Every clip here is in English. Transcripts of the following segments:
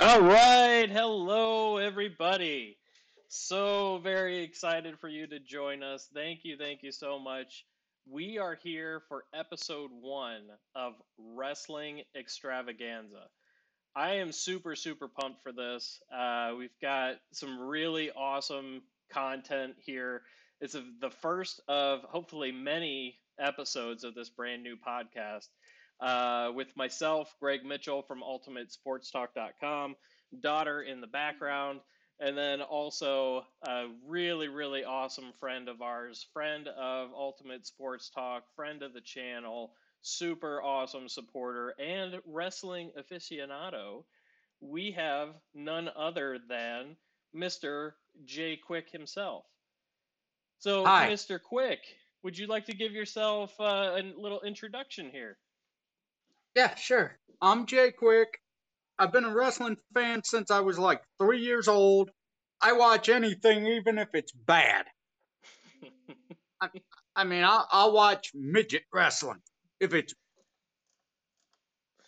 All right. Hello, everybody. So very excited for you to join us. Thank you. Thank you so much. We are here for episode one of Wrestling Extravaganza. I am super, super pumped for this. Uh, we've got some really awesome content here. It's the first of hopefully many episodes of this brand new podcast uh, with myself, Greg Mitchell from UltimateSportsTalk.com, daughter in the background, and then also a really, really awesome friend of ours, friend of Ultimate Sports Talk, friend of the channel, super awesome supporter, and wrestling aficionado. We have none other than Mr. Jay Quick himself. So, Hi. Mr. Quick, would you like to give yourself uh, a little introduction here? Yeah, sure. I'm Jay Quick. I've been a wrestling fan since I was like three years old. I watch anything, even if it's bad. I mean, I'll, I'll watch midget wrestling if it's.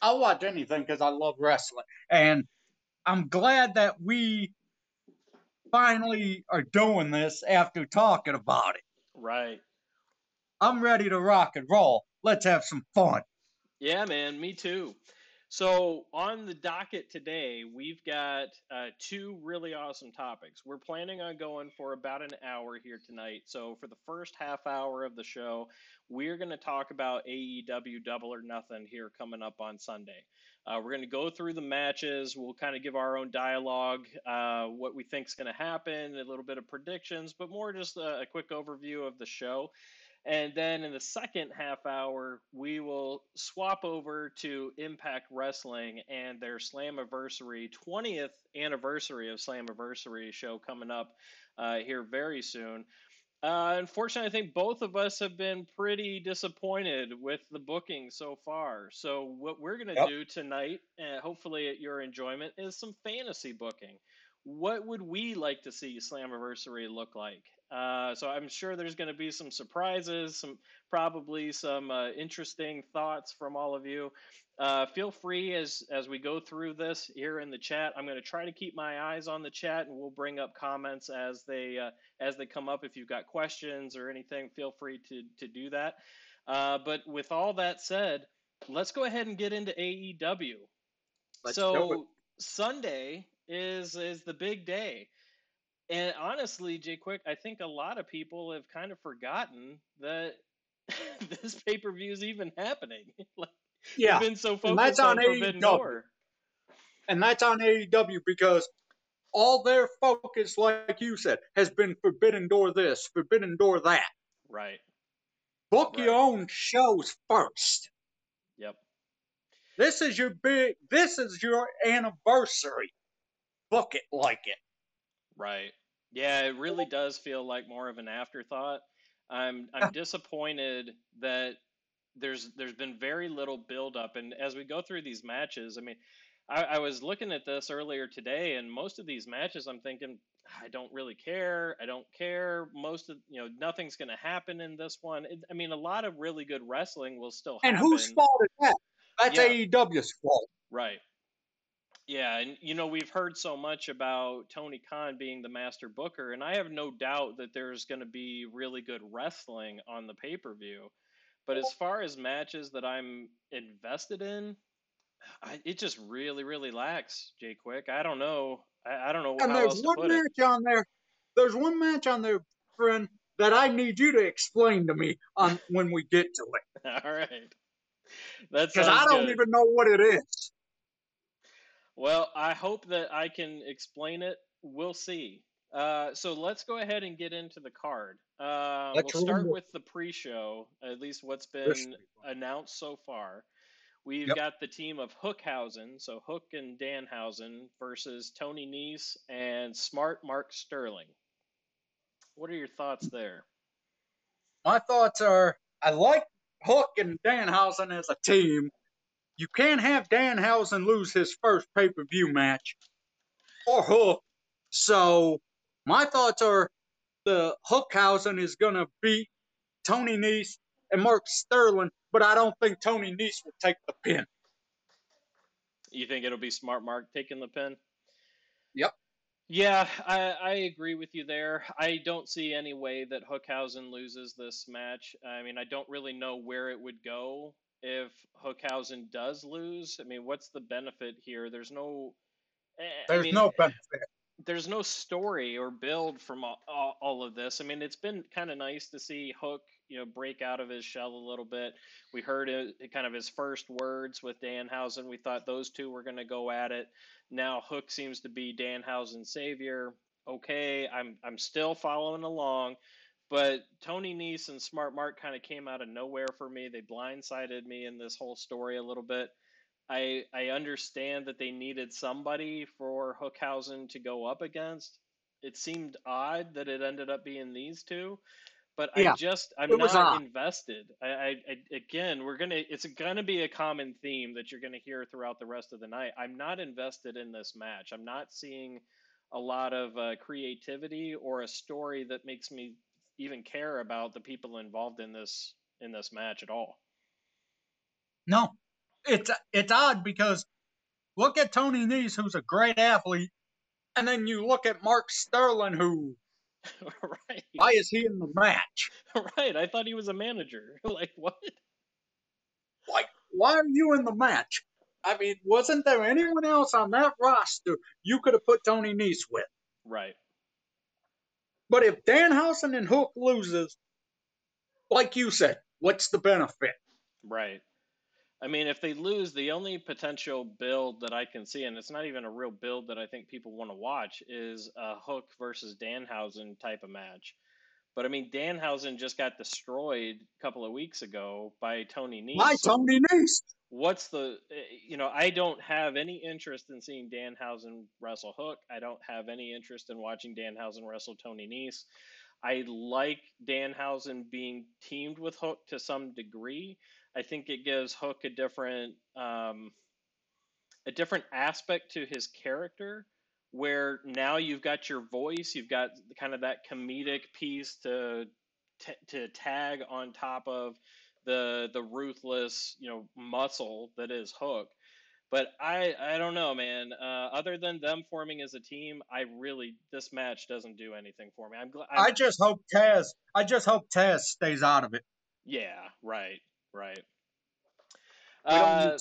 I'll watch anything because I love wrestling. And I'm glad that we finally are doing this after talking about it. right. I'm ready to rock and roll. Let's have some fun. Yeah, man, me too. So, on the docket today, we've got uh, two really awesome topics. We're planning on going for about an hour here tonight. So, for the first half hour of the show, we're going to talk about AEW Double or Nothing here coming up on Sunday. Uh, we're going to go through the matches. We'll kind of give our own dialogue, uh, what we think is going to happen, a little bit of predictions, but more just a, a quick overview of the show. And then in the second half hour, we will swap over to Impact Wrestling and their Slammiversary 20th anniversary of Slammiversary show coming up uh, here very soon. Uh, unfortunately, I think both of us have been pretty disappointed with the booking so far. So, what we're going to Yep. do tonight, uh, hopefully at your enjoyment, is some fantasy booking. What would we like to see Slammiversary look like? Uh, so I'm sure there's going to be some surprises, some probably some uh, interesting thoughts from all of you. Uh, feel free as as we go through this here in the chat. I'm going to try to keep my eyes on the chat, and we'll bring up comments as they uh, as they come up. If you've got questions or anything, feel free to to do that. Uh, but with all that said, let's go ahead and get into AEW. Let's so. Sunday is is the big day. And honestly, Jay Quick, I think a lot of people have kind of forgotten that this pay per view is even happening. like, Yeah. been so and that's focused on on Forbidden AEW. Door. and that's on AEW because all their focus, like you said, has been Forbidden Door this, Forbidden Door that. Right. Book Right. your own shows first. Yep. This is your big. This is your anniversary. Book it like it. Right. Yeah, it really does feel like more of an afterthought. I'm I'm disappointed that there's there's been very little build up and as we go through these matches, I mean, I, I was looking at this earlier today and most of these matches I'm thinking I don't really care. I don't care. Most of you know nothing's going to happen in this one. It, I mean, a lot of really good wrestling will still happen. And whose fault is that? That's Yeah. AEW's fault. Right. Yeah, and you know we've heard so much about Tony Khan being the master booker, and I have no doubt that there's going to be really good wrestling on the pay per view. But as far as matches that I'm invested in, I, it just really, really lacks. Jay Quick, I don't know. I, I don't know And there's one put it. match on there. There's one match on there, friend, that I need you to explain to me on when we get to it, All right, That's because I don't good. even know what it is. Well, I hope that I can explain it. We'll see. Uh, so let's go ahead and get into the card. Uh, we'll start roll. with the pre-show, at least what's been announced so far. We've Yep. got the team of Hookhausen, so Hook and Danhausen versus Tony Nese and Smart Mark Sterling. What are your thoughts there? My thoughts are I like Hook and Danhausen as a team. You can't have Danhausen lose his first pay per view match or Hook. So my thoughts are the Hookhausen is going to beat Tony Nese and Mark Sterling, but I don't think Tony Nese will take the pin. You think it'll be Smart Mark taking the pin? Yep. Yeah, I, I agree with you there. I don't see any way that Hookhausen loses this match. I mean, I don't really know where it would go if Hookhausen does lose. I mean, what's the benefit here? There's no. eh, I There's mean, no benefit. there's no story or build from all, all, all of this. I mean, it's been kind of nice to see Hook, you know, break out of his shell a little bit. We heard it, kind of his first words with Danhausen. We thought those two were going to go at it. Now Hook seems to be Danhausen's savior. Okay, I'm I'm still following along, but Tony Nese and Smart Mark kind of came out of nowhere for me. They blindsided me in this whole story a little bit. I I understand that they needed somebody for Hookhausen to go up against. It seemed odd that it ended up being these two, but I just I'm not invested. I, I, I again we're gonna it's gonna be a common theme that you're gonna hear throughout the rest of the night. I'm not invested in this match. I'm not seeing a lot of uh, creativity or a story that makes me even care about the people involved in this in this match at all. No, it's it's odd because look at Tony Nese, who's a great athlete, and then you look at Mark Sterling, who right. why is he in the match? Right. I thought he was a manager. like what? Like, why are you in the match? I mean, wasn't there anyone else on that roster you could have put Tony Nese with? Right. But if Danhausen and Hook loses, like you said, what's the benefit? Right. I mean, if they lose, the only potential build that I can see, and it's not even a real build that I think people want to watch, is a Hook versus Danhausen type of match. But I mean, Danhausen just got destroyed a couple of weeks ago by Tony Nese. So Tony Nese? what's the eh, you know i don't have any interest in seeing danhausen wrestle hook i don't have any interest in watching danhausen wrestle tony Nese. i like danhausen being teamed with hook to some degree i think it gives hook a different um, a different aspect to his character where now you've got your voice you've got kind of that comedic piece to t- to tag on top of the the ruthless you know muscle that is Hook. But I I don't know, man. Uh, other than them forming as a team, I really this match doesn't do anything for me. I'm glad. I just hope Taz. I just hope Taz stays out of it. yeah, right, right. Uh,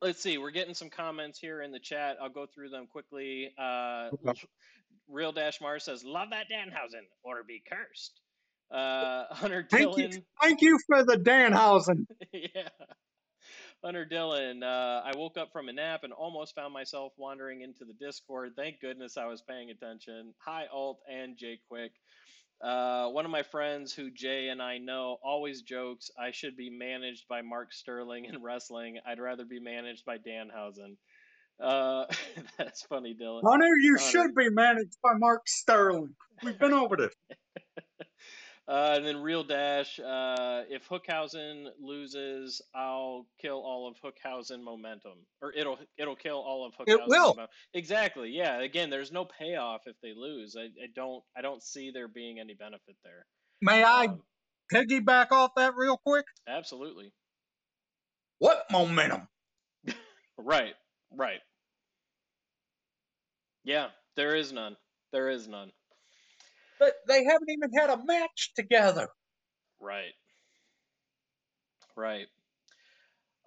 let's see. We're getting some comments here in the chat. I'll go through them quickly. Uh, Okay. Real Dash Mar says, "Love that Danhausen or be cursed." Uh, Hunter Thank you, Dillon. thank you for the Danhausen. yeah. Hunter Dillon, uh, I woke up from a nap and almost found myself wandering into the Discord. Thank goodness I was paying attention. Hi, Alt and Jay Quick. Uh, one of my friends who Jay and I know always jokes I should be managed by Mark Sterling in wrestling. I'd rather be managed by Danhausen. Uh, that's funny, Dylan. Hunter, you Hunter. should be managed by Mark Sterling. We've been over this. Uh, and then Real Dash, uh, if Hookhausen loses, I'll kill all of Hookhausen momentum, or it'll it'll kill all of Hookhausen. It will. momentum. Exactly. Yeah. Again, there's no payoff if they lose. I, I don't I don't see there being any benefit there. May I Um, piggyback off that real quick? absolutely. What momentum? Right. Right. Yeah. There is none. There is none. But they haven't even had a match together. Right. Right.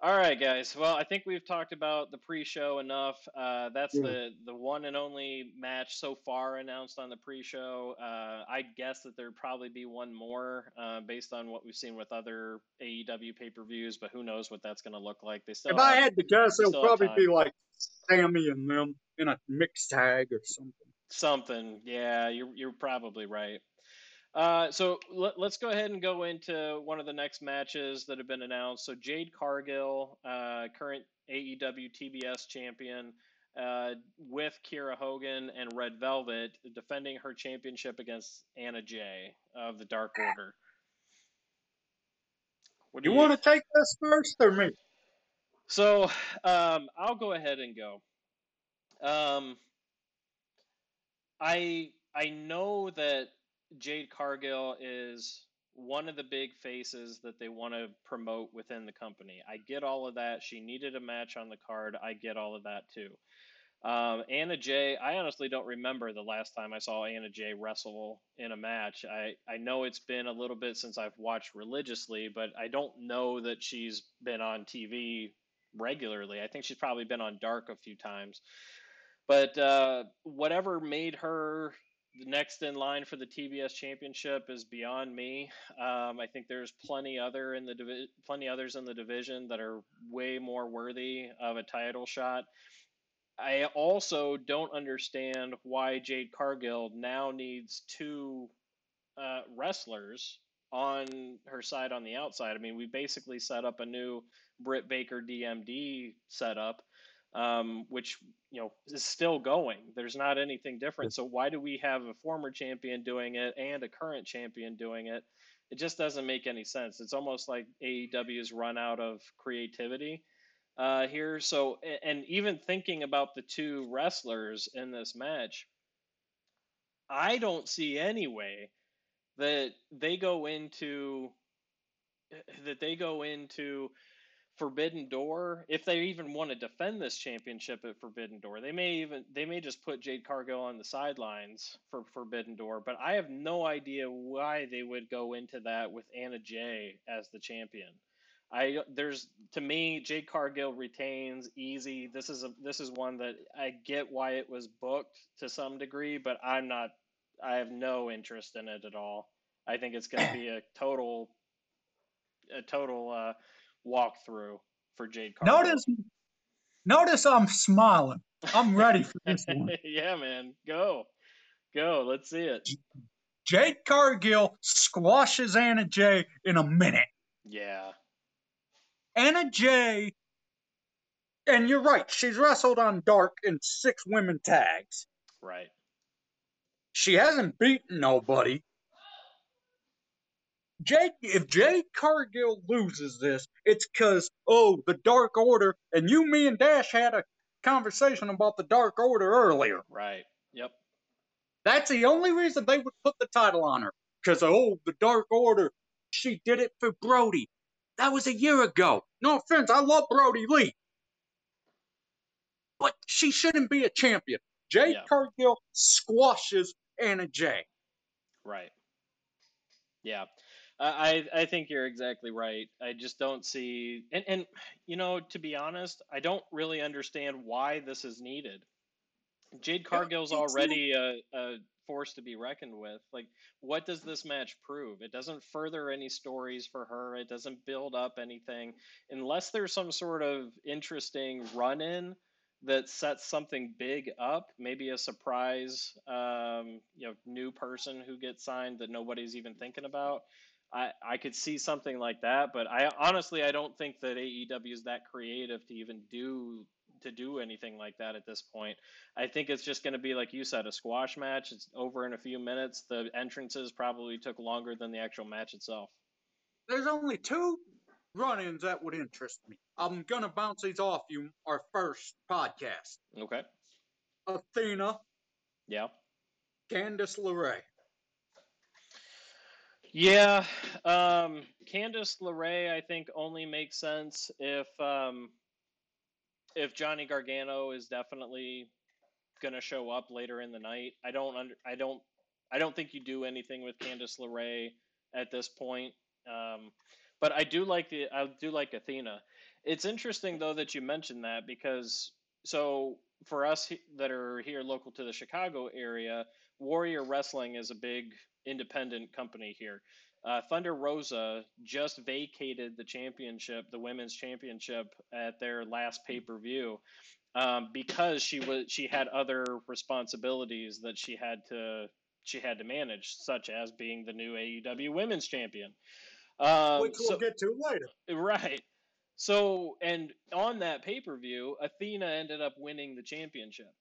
All right, guys. Well, I think we've talked about the pre-show enough. Uh, that's Yeah. the the one and only match so far announced on the pre-show. Uh, I guess that there'd probably be one more uh, based on what we've seen with other AEW pay-per-views, but who knows what that's going to look like. They still if I had to guess, it'll probably be like Sammy and them in a mixed tag or something. Something. Yeah, you're you're probably right. Uh, so let, us go ahead and go into one of the next matches that have been announced. So Jade Cargill, uh, current AEW TBS champion, uh, with Kiera Hogan and Red Velvet, defending her championship against Anna Jay of the Dark Order. What do You want to take this first or me? So um, I'll go ahead and go. Um, I I know that Jade Cargill is one of the big faces that they want to promote within the company. I get all of that. She needed a match on the card. I get all of that too. Um, Anna Jay, I honestly don't remember the last time I saw Anna Jay wrestle in a match. I, I know it's been a little bit since I've watched religiously, but I don't know that she's been on TV regularly. I think she's probably been on Dark a few times. But uh, whatever made her the next in line for the TBS championship is beyond me. Um, I think there's plenty other in the divi- plenty others in the division that are way more worthy of a title shot. I also don't understand why Jade Cargill now needs two uh, wrestlers on her side on the outside. I mean, we basically set up a new Britt Baker DMD setup, um, which you know is still going. There's not anything different. So why do we have a former champion doing it and a current champion doing it? It just doesn't make any sense. It's almost like AEW's run out of creativity uh, here. So, and even thinking about the two wrestlers in this match, I don't see any way that they go into that they go into Forbidden Door if they even want to defend this championship at Forbidden Door. They may even they may just put Jade Cargill on the sidelines for Forbidden Door, but I have no idea why they would go into that with Anna Jay as the champion. I there's to me Jade Cargill retains easy. This is a this is one that I get why it was booked to some degree, but I'm not. I have no interest in it at all. I think it's going to be a total a total uh, walkthrough for Jade Cargill. Notice notice I'm smiling. I'm ready for this one. yeah, man, go go. Let's see it. Jade Cargill squashes Anna Jay in a minute. Yeah. Anna Jay, and you're right, she's wrestled on Dark in six women tags. Right. She hasn't beaten nobody. Jake, if Jade Cargill loses this, it's because, oh, the Dark Order, and you, me, and Dash had a conversation about the Dark Order earlier. Right. Yep. That's the only reason they would put the title on her. Because, oh, the Dark Order, she did it for Brodie. That was a year ago. No offense, I love Brodie Lee. But she shouldn't be a champion. Jade yeah. Cargill squashes Anna Jay. Right. Yeah. I, I think you're exactly right. I just don't see and, and you know, to be honest, I don't really understand why this is needed. Jade Cargill's already a, a force to be reckoned with. Like, what does this match prove? It doesn't further any stories for her. It doesn't build up anything unless there's some sort of interesting run in that sets something big up. Maybe a surprise, um, you know, new person who gets signed that nobody's even thinking about. I, I could see something like that, but I honestly I don't think that AEW is that creative to even do to do anything like that at this point. I think it's just going to be like you said, a squash match. It's over in a few minutes. The entrances probably took longer than the actual match itself. There's only two run-ins that would interest me. I'm gonna bounce these off you. Our first podcast. Okay. Athena. Yeah. Candice LeRae. Yeah, um, Candice LeRae, I think only makes sense if um, if Johnny Gargano is definitely going to show up later in the night. I don't under, I don't I don't think you do anything with Candice LeRae at this point. Um, but I do like the I do like Athena. It's interesting though that you mentioned that because so for us that are here local to the Chicago area, Warrior Wrestling is a big independent company here. Uh, Thunder Rosa just vacated the championship, the women's championship, at their last pay per view um, because she was she had other responsibilities that she had to she had to manage, such as being the new AEW Women's Champion, um, which we'll so, get to later. Right. So, and on that pay per view, Athena ended up winning the championship.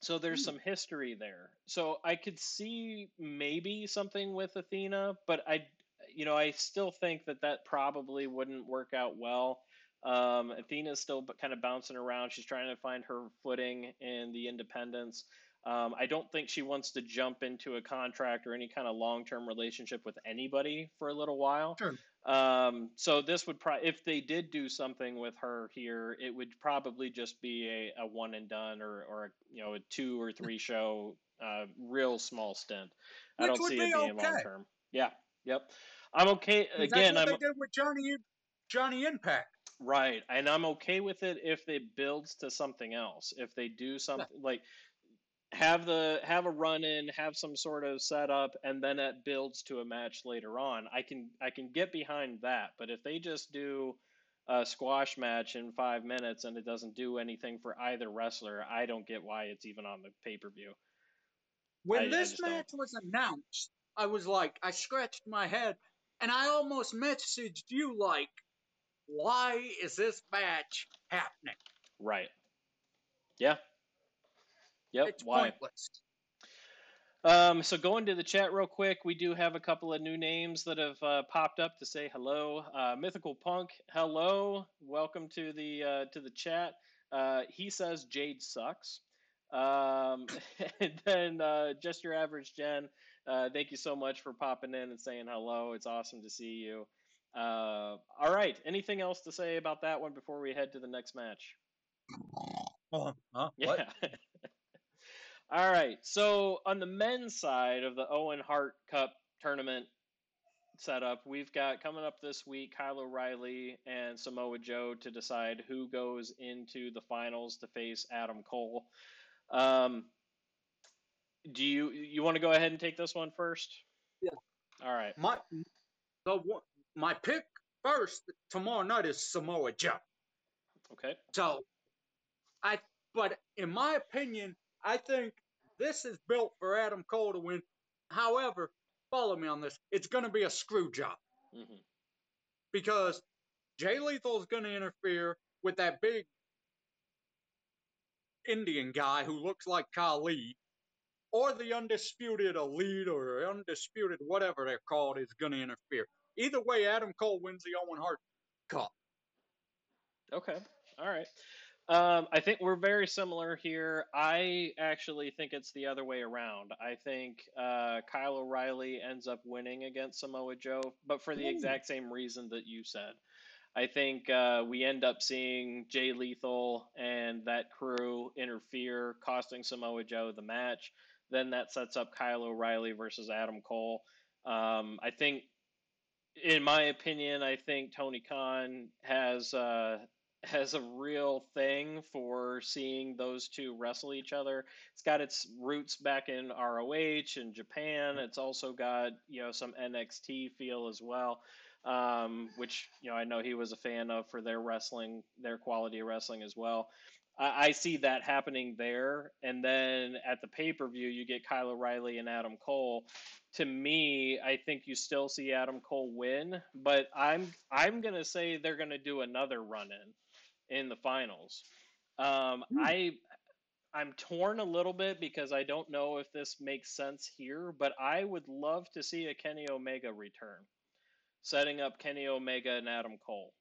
So there's hmm. some history there. So I could see maybe something with Athena, but I, you know, I still think that that probably wouldn't work out well. Um, Athena's still kind of bouncing around. She's trying to find her footing in the independents. Um, I don't think she wants to jump into a contract or any kind of long term relationship with anybody for a little while. Sure. Um, so this would probably, if they did do something with her here, it would probably just be a, a one and done or, or a, you know a two or three show, uh, real small stint. I don't see be it being okay. long term. Yeah. Yep. I'm okay. Again, that's I'm they did with Johnny Johnny Impact. Right, and I'm okay with it if it builds to something else. If they do something like have the have a run in, have some sort of setup, and then it builds to a match later on. I can I can get behind that. But if they just do a squash match in five minutes and it doesn't do anything for either wrestler, I don't get why it's even on the pay per view. When I- I this don't. match was announced, I was like, I scratched my head, and I almost messaged you like, "Why is this match happening? Right. Yeah. Yep. It's why? pointless." Um, so going to the chat real quick, we do have a couple of new names that have uh, popped up to say hello. Uh, Mythical Punk, hello, welcome to the uh, to the chat. Uh, he says Jade sucks. Um, and then uh, just your average Jen, uh, thank you so much for popping in and saying hello. It's awesome to see you. Uh, all right, anything else to say about that one before we head to the next match? Uh, huh? Yeah. What? All right. So on the men's side of the Owen Hart Cup tournament setup, we've got coming up this week Kyle O'Reilly and Samoa Joe to decide who goes into the finals to face Adam Cole. Um, do you you want to go ahead and take this one first? Yeah. All right. My the one, my pick first tomorrow night is Samoa Joe. Okay. So, I but in my opinion, I think this is built for Adam Cole to win. However, follow me on this. It's going to be a screw job hmm because Jay Lethal is going to interfere with that big Indian guy who looks like Khali, or the undisputed elite or undisputed whatever they're called is going to interfere. Either way, Adam Cole wins the Owen Hart Cup. Okay. All right. Um, I think we're very similar here. I actually think it's the other way around. I think uh, Kyle O'Reilly ends up winning against Samoa Joe, but for the Ooh. exact same reason that you said. I think uh, we end up seeing Jay Lethal and that crew interfere, costing Samoa Joe the match. Then that sets up Kyle O'Reilly versus Adam Cole. Um, I think, in my opinion, I think Tony Khan has uh, has a real thing for seeing those two wrestle each other. It's got its roots back in ROH and Japan. It's also got you know some NXT feel as well, um, which you know I know he was a fan of for their wrestling, their quality wrestling as well. I, I see that happening there, and then at the pay per view, you get Kyle O'Reilly and Adam Cole. To me, I think you still see Adam Cole win, but I'm I'm gonna say they're gonna do another run in in the finals. Um, Hmm. I I'm torn a little bit because I don't know if this makes sense here, but I would love to see a Kenny Omega return, setting up Kenny Omega and Adam Cole.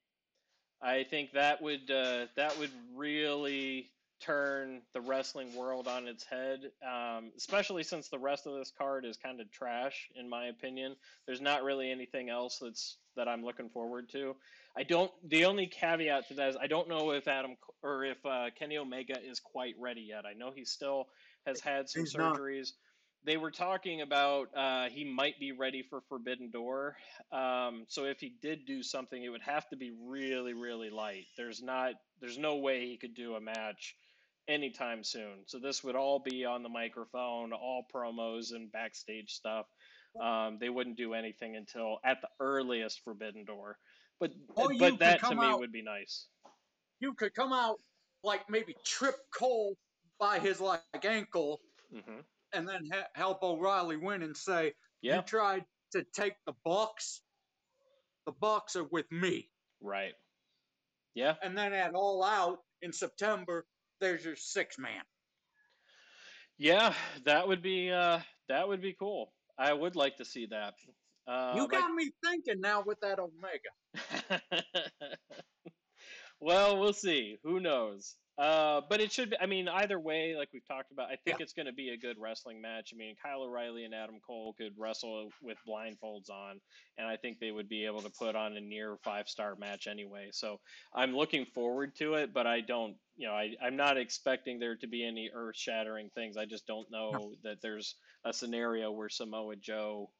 I think that would uh, that would really turn the wrestling world on its head, um, especially since the rest of this card is kind of trash, in my opinion. There's not really anything else that's that I'm looking forward to. I don't. The only caveat to that is I don't know if Adam or if uh, Kenny Omega is quite ready yet. I know he still has had some He's not. surgeries. They were talking about uh, he might be ready for Forbidden Door. Um, so if he did do something, it would have to be really, really light. There's not. There's no way he could do a match anytime soon. So this would all be on the microphone, all promos and backstage stuff. Um, they wouldn't do anything until at the earliest Forbidden Door. But you but that to me out- would be nice. You could come out like maybe trip Cole by his like ankle hmm and then ha- help O'Reilly win and say, Yeah, "You tried to take the Bucks. The Bucks are with me." right. Yeah, And then at All Out in September, there's your six man. yeah, that would be uh, that would be cool. I would like to see that. Uh, you like- got me thinking now with that Omega. well, we'll see. Who knows? Uh, but it should be. I mean, either way, like we've talked about, I think Yeah. it's going to be a good wrestling match. I mean, Kyle O'Reilly and Adam Cole could wrestle with blindfolds on, and I think they would be able to put on a near five star match anyway. So I'm looking forward to it, but I don't, you know, I, I'm not expecting there to be any earth shattering things. I just don't know that there's a scenario where Samoa Joe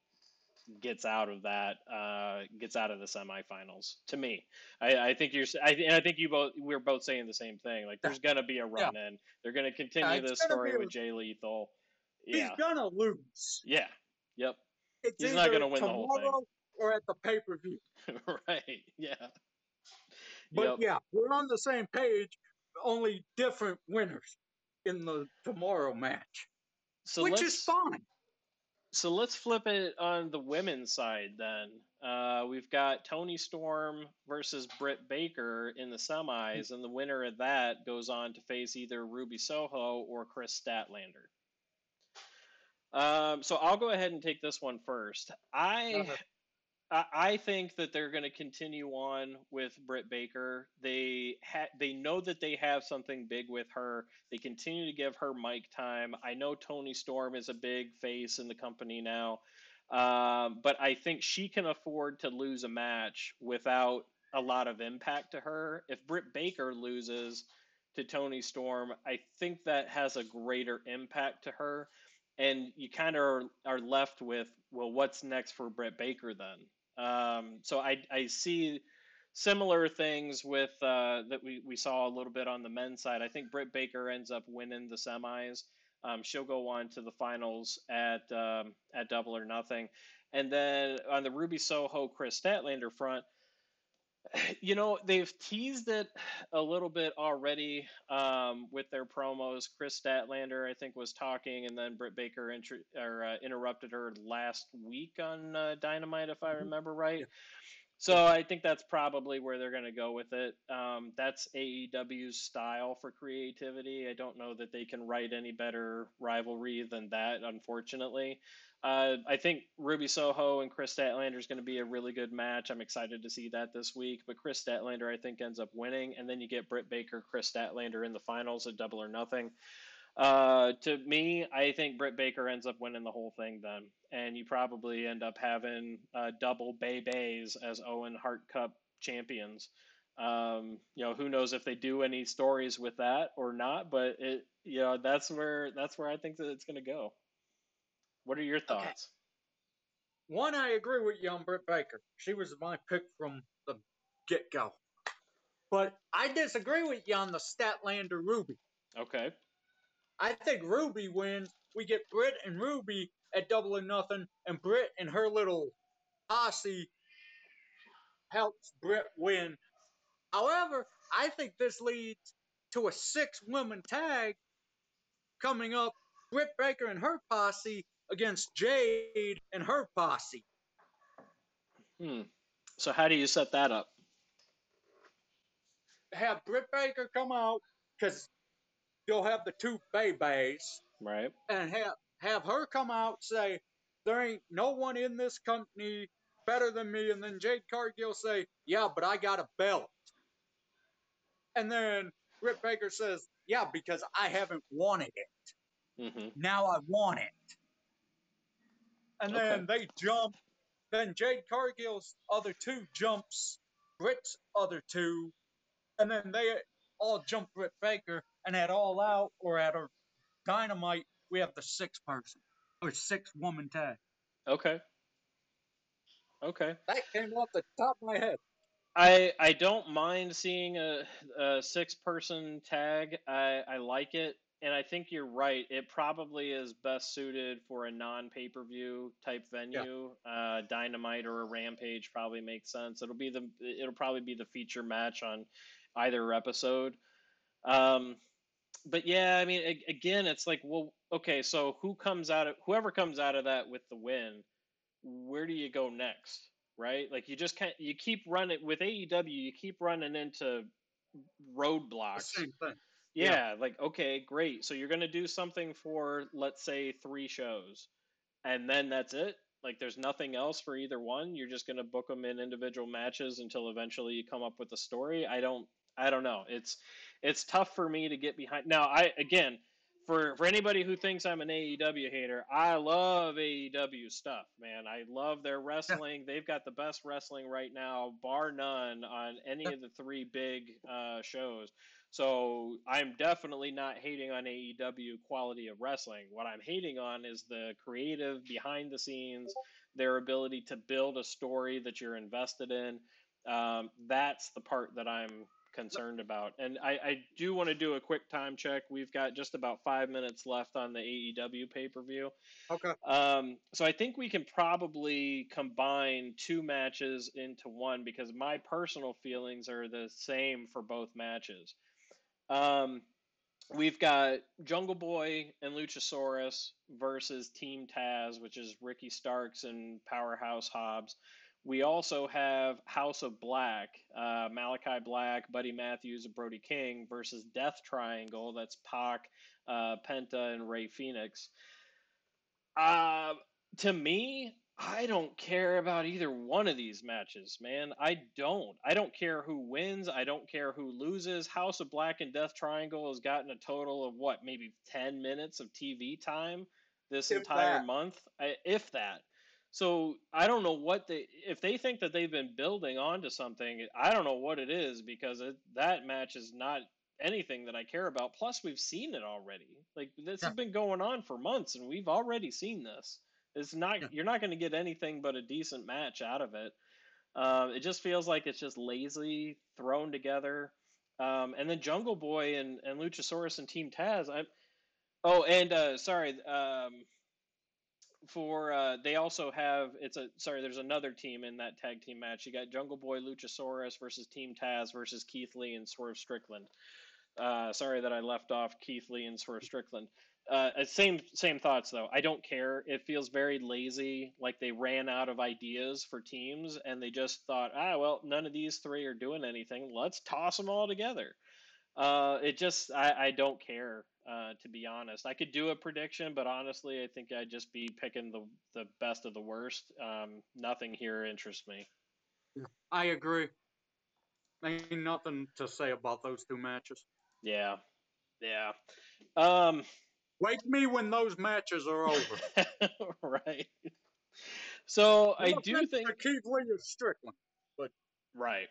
gets out of that, uh, gets out of the semifinals. To me, I, I think you're, I, and I think you both, we're both saying the same thing. Like, there's gonna be a run in. They're gonna continue it's this story with Jay Lethal. He's gonna lose. yeah, yep, It's He's not gonna win the whole thing. Or at the pay per view. right, yeah. But Yep. yeah, we're on the same page, only different winners in the tomorrow match, So which is fine. So let's flip it on the women's side then. Uh, we've got Toni Storm versus Britt Baker in the semis, and the winner of that goes on to face either Ruby Soho or Kris Statlander. Um, so I'll go ahead and take this one first. I. I think that they're going to continue on with Britt Baker. They ha- they know that they have something big with her. They continue to give her mic time. I know Toni Storm is a big face in the company now, um, but I think she can afford to lose a match without a lot of impact to her. If Britt Baker loses to Toni Storm, I think that has a greater impact to her. And you kind of are, are left with, well, what's next for Britt Baker then? Um, so I, I see similar things with uh, that we, we saw a little bit on the men's side. I think Britt Baker ends up winning the semis. Um, she'll go on to the finals at um, at Double or Nothing, and then on the Ruby Soho Kris Statlander front, you know they've teased it a little bit already um, with their promos. Kris Statlander, I think, was talking, and then Britt Baker inter- or, uh, interrupted her last week on uh, Dynamite, if I Mhm. remember right. Yeah. So I think that's probably where they're going to go with it. Um, that's AEW's style for creativity. I don't know that they can write any better rivalry than that, unfortunately. Uh, I think Ruby Soho and Kris Statlander is going to be a really good match. I'm excited to see that this week. But Kris Statlander, I think, ends up winning, and then you get Britt Baker, Kris Statlander in the finals at Double or Nothing. Uh, to me, I think Britt Baker ends up winning the whole thing then, and you probably end up having uh, double Bay Bays as Owen Hart Cup champions. Um, you know, who knows if they do any stories with that or not, but it, you know, that's where that's where I think that it's going to go. What are your thoughts? One, I agree with you on Britt Baker. She was my pick from the get go. But I disagree with you on the Statlander Ruby. Okay. I think Ruby wins. We get Britt and Ruby at double or nothing, and Britt and her little posse helps Britt win. However, I think this leads to a six woman tag coming up. Britt Baker and her posse against Jade and her posse. Hmm. So how do you set that up? Have Britt Baker come out because you'll have the two babies. Right. and have have her come out say there ain't no one in this company better than me, and then Jade Cargill say, yeah, but I got a belt, and then Britt Baker says, yeah, because I haven't wanted it. Mm-hmm. Now I want it, and then they jump. Then Jade Cargill's other two jumps Britt's other two, and then they all jump Britt Baker, and at All Out or at a Dynamite, we have the six person or six woman tag. Okay. Okay. That came off the top of my head. I I don't mind seeing a, a six person tag. I, I like it, and I think you're right. It probably is best suited for a non pay per view type venue. Uh, Dynamite or a Rampage probably makes sense. It'll be the it'll probably be the feature match on either episode. Um, but yeah, I mean, a- again, it's like, well, okay, so who comes out of whoever comes out of that with the win? Where do you go next? Right? Like you just can't. You keep running with AEW. You keep running into roadblocks. Thing. Yeah, like okay, great. So you're gonna do something for let's say three shows, and then that's it. Like there's nothing else for either one. You're just gonna book them in individual matches until eventually you come up with a story. I don't. I don't know. It's it's tough for me to get behind. Now, I again, for for anybody who thinks I'm an AEW hater, I love AEW stuff, man. I love their wrestling. They've got the best wrestling right now, bar none, on any of the three big uh, shows. So I'm definitely not hating on AEW quality of wrestling. What I'm hating on is the creative behind the scenes, their ability to build a story that you're invested in. Um, that's the part that I'm concerned about. And I, I do want to do a quick time check. We've got just about five minutes left on the AEW pay per view. Okay. Um, so I think we can probably combine two matches into one because my personal feelings are the same for both matches. Um, we've got Jungle Boy and Luchasaurus versus Team Taz, which is Ricky Starks and Powerhouse Hobbs. We also have House of Black, uh, Malakai Black, Buddy Matthews, and Brody King versus Death Triangle. That's Pac, uh, Penta, and Rey Fenix. Uh, to me, I don't care about either one of these matches, man. I don't. I don't care who wins. I don't care who loses. House of Black and Death Triangle has gotten a total of what, maybe 10 minutes of TV time this If entire that. month, I, if that. So I don't know what they if they think that they've been building onto something. I don't know what it is because it, that match is not anything that I care about. Plus, we've seen it already. Like this Yeah. has been going on for months, and we've already seen this. It's not Yeah. you're not going to get anything but a decent match out of it. Um, it just feels like it's just lazy thrown together. Um, and then Jungle Boy and, and Luchasaurus and Team Taz. I'm oh, and uh, sorry. Um, for uh, they also have it's a sorry there's another team in that tag team match you got jungle boy luchasaurus versus team taz versus keith lee and swerve strickland uh, sorry that i left off keith lee and swerve strickland uh, uh, same same thoughts though i don't care it feels very lazy like they ran out of ideas for teams and they just thought ah well none of these three are doing anything let's toss them all together uh, it just I, I don't care uh, to be honest. I could do a prediction, but honestly, I think I'd just be picking the the best of the worst. Um, nothing here interests me. I agree. Ain't nothing to say about those two matches. Yeah, yeah. Um, Wake me when those matches are over. right. So I No do think Keith Lee and Strickland. Right.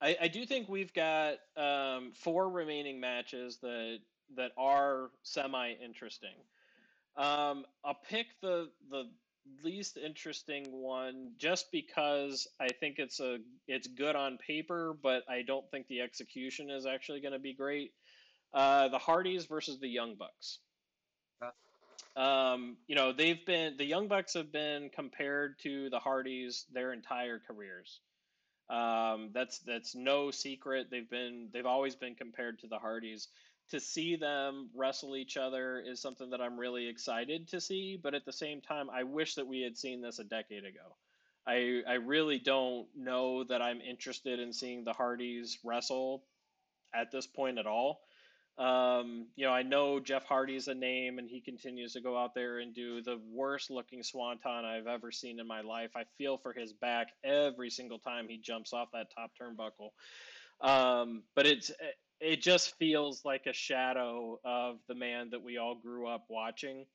I, I do think we've got um, four remaining matches that that are semi interesting. Um, I'll pick the the least interesting one just because I think it's a it's good on paper, but I don't think the execution is actually going to be great. Uh, the Hardys versus the Young Bucks. Um, you know, they've been the Young Bucks have been compared to the Hardys their entire careers. Um, that's that's no secret. They've been they've always been compared to the Hardys. To see them wrestle each other is something that I'm really excited to see. But at the same time, I wish that we had seen this a decade ago. I I really don't know that I'm interested in seeing the Hardys wrestle at this point at all. Um, you know, I know Jeff Hardy's a name, and he continues to go out there and do the worst looking swanton I've ever seen in my life. I feel for his back every single time he jumps off that top turnbuckle. Um, but it's it just feels like a shadow of the man that we all grew up watching.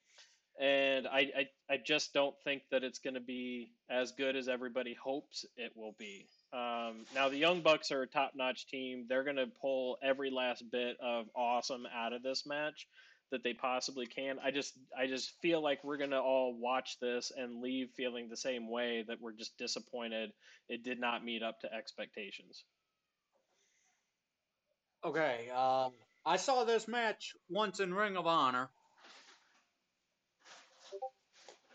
And I, I, I just don't think that it's going to be as good as everybody hopes it will be. Um, now the Young Bucks are a top-notch team. They're going to pull every last bit of awesome out of this match that they possibly can. I just I just feel like we're going to all watch this and leave feeling the same way that we're just disappointed it did not meet up to expectations. Okay, um, I saw this match once in Ring of Honor.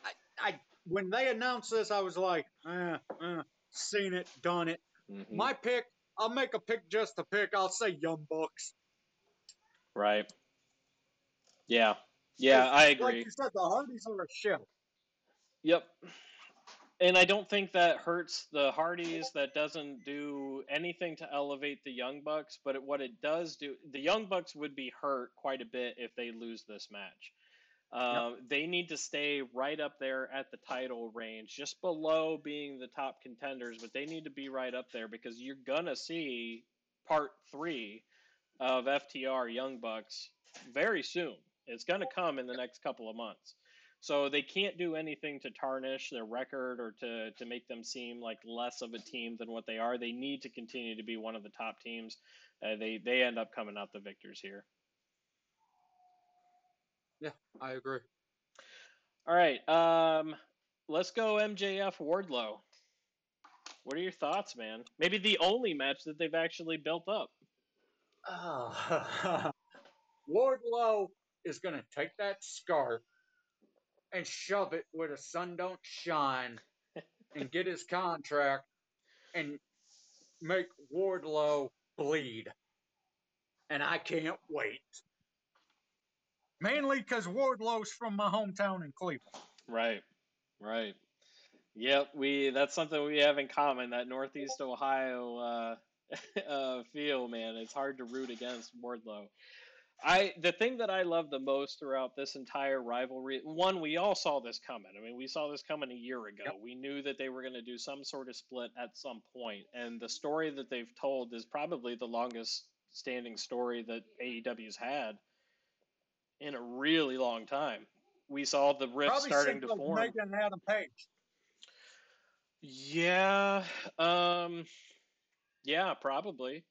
I, I when they announced this, I was like, eh, eh, seen it, done it. Mm-hmm. My pick, I'll make a pick just to pick. I'll say Young Bucks. Right. Yeah. Yeah, I agree. Like you said, the Hardys are a shit. Yep. And I don't think that hurts the Hardys. That doesn't do anything to elevate the Young Bucks. But what it does do, the Young Bucks would be hurt quite a bit if they lose this match. Um, They need to stay right up there at the title range, just below being the top contenders. But they need to be right up there because you're gonna see part three of FTR Young Bucks very soon. It's going to come in the next couple of months. So they can't do anything to tarnish their record or to, to make them seem like less of a team than what they are. They need to continue to be one of the top teams. Uh, they they end up coming out the victors here. Yeah, I agree. All right, um, let's go MJF Wardlow. What are your thoughts, man? Maybe the only match that they've actually built up. Oh. Wardlow is going to take that scarf and shove it where the sun don't shine and get his contract and make Wardlow bleed. And I can't wait. Mainly because Wardlow's from my hometown in Cleveland. Right, right. Yep, we that's something we have in common. That Northeast Ohio uh, uh, feel, man. It's hard to root against Wardlow. I the thing that I love the most throughout this entire rivalry, one, we all saw this coming. I mean, we saw this coming a year ago. Yep. We knew that they were going to do some sort of split at some point. point, and the story that they've told is probably the longest standing story that AEW's had in a really long time. We saw the rift probably starting to form. Megan Adam Page. Yeah, um, yeah, probably.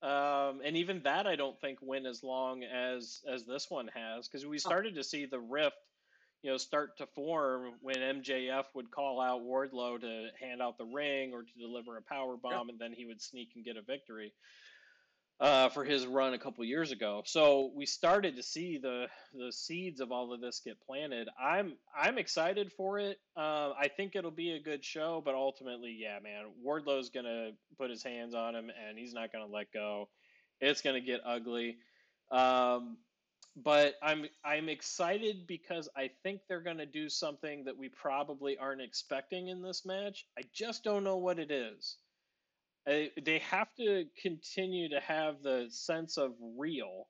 Um, and even that I don't think went as long as as this one has because we started to see the rift, you know, start to form when MJF would call out Wardlow to hand out the ring or to deliver a power bomb, and then he would sneak and get a victory uh, for his run a couple years ago. So we started to see the the seeds of all of this get planted. I'm I'm excited for it. Uh, I think it'll be a good show, but ultimately, yeah, man, Wardlow's gonna put his hands on him, and he's not gonna let go. It's gonna get ugly. Um, but I'm I'm excited because I think they're going to do something that we probably aren't expecting in this match. I just don't know what it is they have to continue to have the sense of real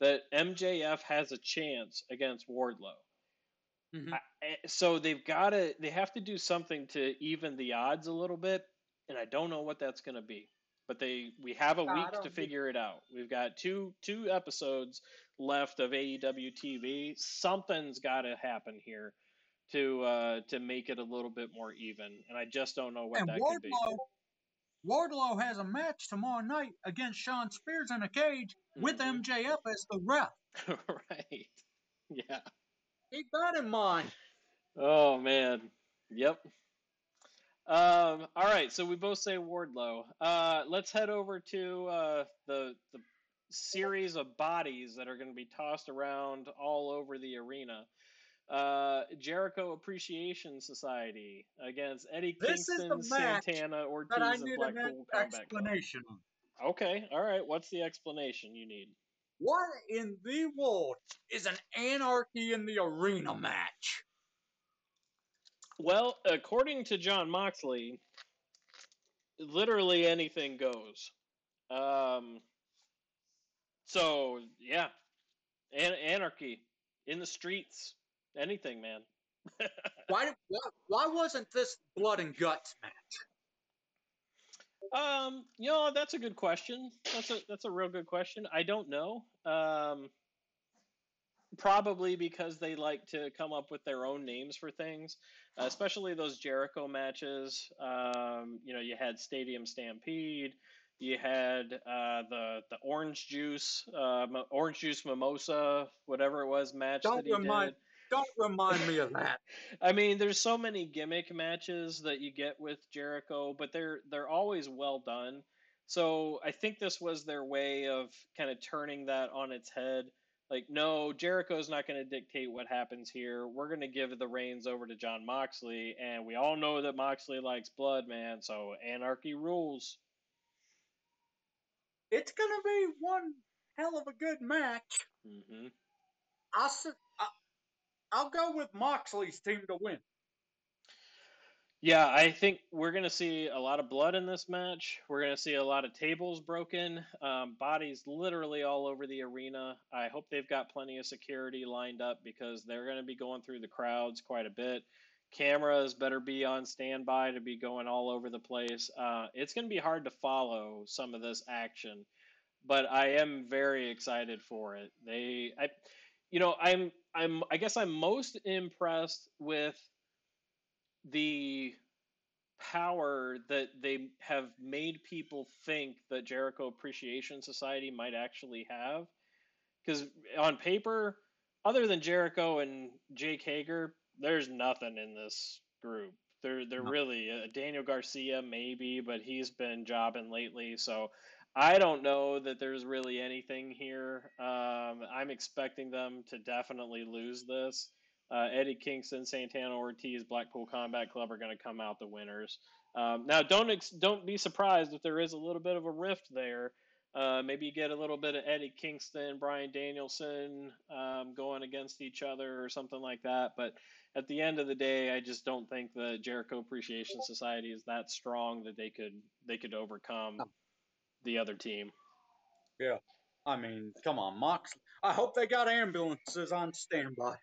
that MJF has a chance against Wardlow. Mm-hmm. I, so they've got to they have to do something to even the odds a little bit, and I don't know what that's going to be. But they we have a week to figure it out. We've got two two episodes left of AEW TV. Something's got to happen here to uh, to make it a little bit more even, and I just don't know what and that Wardlow, could be. Wardlow has a match tomorrow night against Shawn Spears in a cage mm-hmm. with MJF as the ref. right. Yeah. Keep that in mind. Oh man. Yep. Um, all right, so we both say Wardlow. Uh, let's head over to uh, the the series of bodies that are going to be tossed around all over the arena. Uh, Jericho Appreciation Society against Eddie this Kingston, Santana, Ortiz, and Blackpool Combat explanation. Club. Okay, all right. What's the explanation you need? What in the world is an Anarchy in the Arena match? Well, according to Jon Moxley, literally anything goes. Um, so yeah, An- anarchy in the streets Anything, man. why, why why wasn't this blood and guts match? Um, you know, that's a good question. That's a that's a real good question. I don't know. Um, probably because they like to come up with their own names for things, uh, especially those Jericho matches. Um, you know, you had Stadium Stampede. You had uh, the the orange juice, uh, orange juice mimosa, whatever it was match don't that he remind, did. Don't remind me of that. I mean, there's so many gimmick matches that you get with Jericho, but they're they're always well done. So I think this was their way of kind of turning that on its head. Like, no, Jericho's not going to dictate what happens here. We're going to give the reins over to Jon Moxley, and we all know that Moxley likes blood, man. So anarchy rules. It's going to be one hell of a good match. Mm-hmm. I, I'll go with Moxley's team to win. Yeah, I think we're going to see a lot of blood in this match. We're going to see a lot of tables broken, um, bodies literally all over the arena. I hope they've got plenty of security lined up because they're going to be going through the crowds quite a bit. Cameras better be on standby to be going all over the place. Uh, it's going to be hard to follow some of this action but I am very excited for it. They, I, you know, I'm, I'm, I guess I'm most impressed with the power that they have made people think that Jericho Appreciation Society might actually have. Because on paper, other than Jericho and Jake Hager, there's nothing in this group. They're they're no. really uh, Daniel Garcia maybe, but he's been jobbing lately, so I don't know that there's really anything here. Um, I'm expecting them to definitely lose this. Uh, Eddie Kingston, Santana Ortiz, Blackpool Combat Club are going to come out the winners. Um, now, don't ex- don't be surprised if there is a little bit of a rift there. Uh, maybe you get a little bit of Eddie Kingston, Bryan Danielson um, going against each other or something like that. But at the end of the day, I just don't think the Jericho Appreciation Society is that strong that they could they could overcome the other team. Yeah, I mean, come on, Mox. I hope they got ambulances on standby.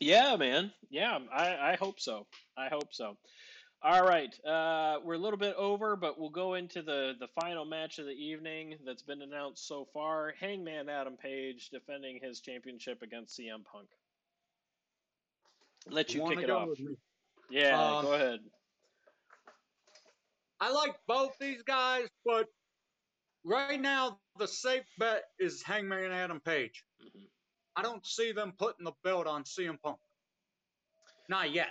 Yeah, man. Yeah, I, I hope so. I hope so. All right, uh, we're a little bit over, but we'll go into the the final match of the evening that's been announced so far. Hangman Adam Page defending his championship against CM Punk. Let you, you kick it off. Yeah, um, go ahead. I like both these guys, but right now the safe bet is Hangman Adam Page. Mm-hmm. I don't see them putting the belt on CM Punk. Not yet.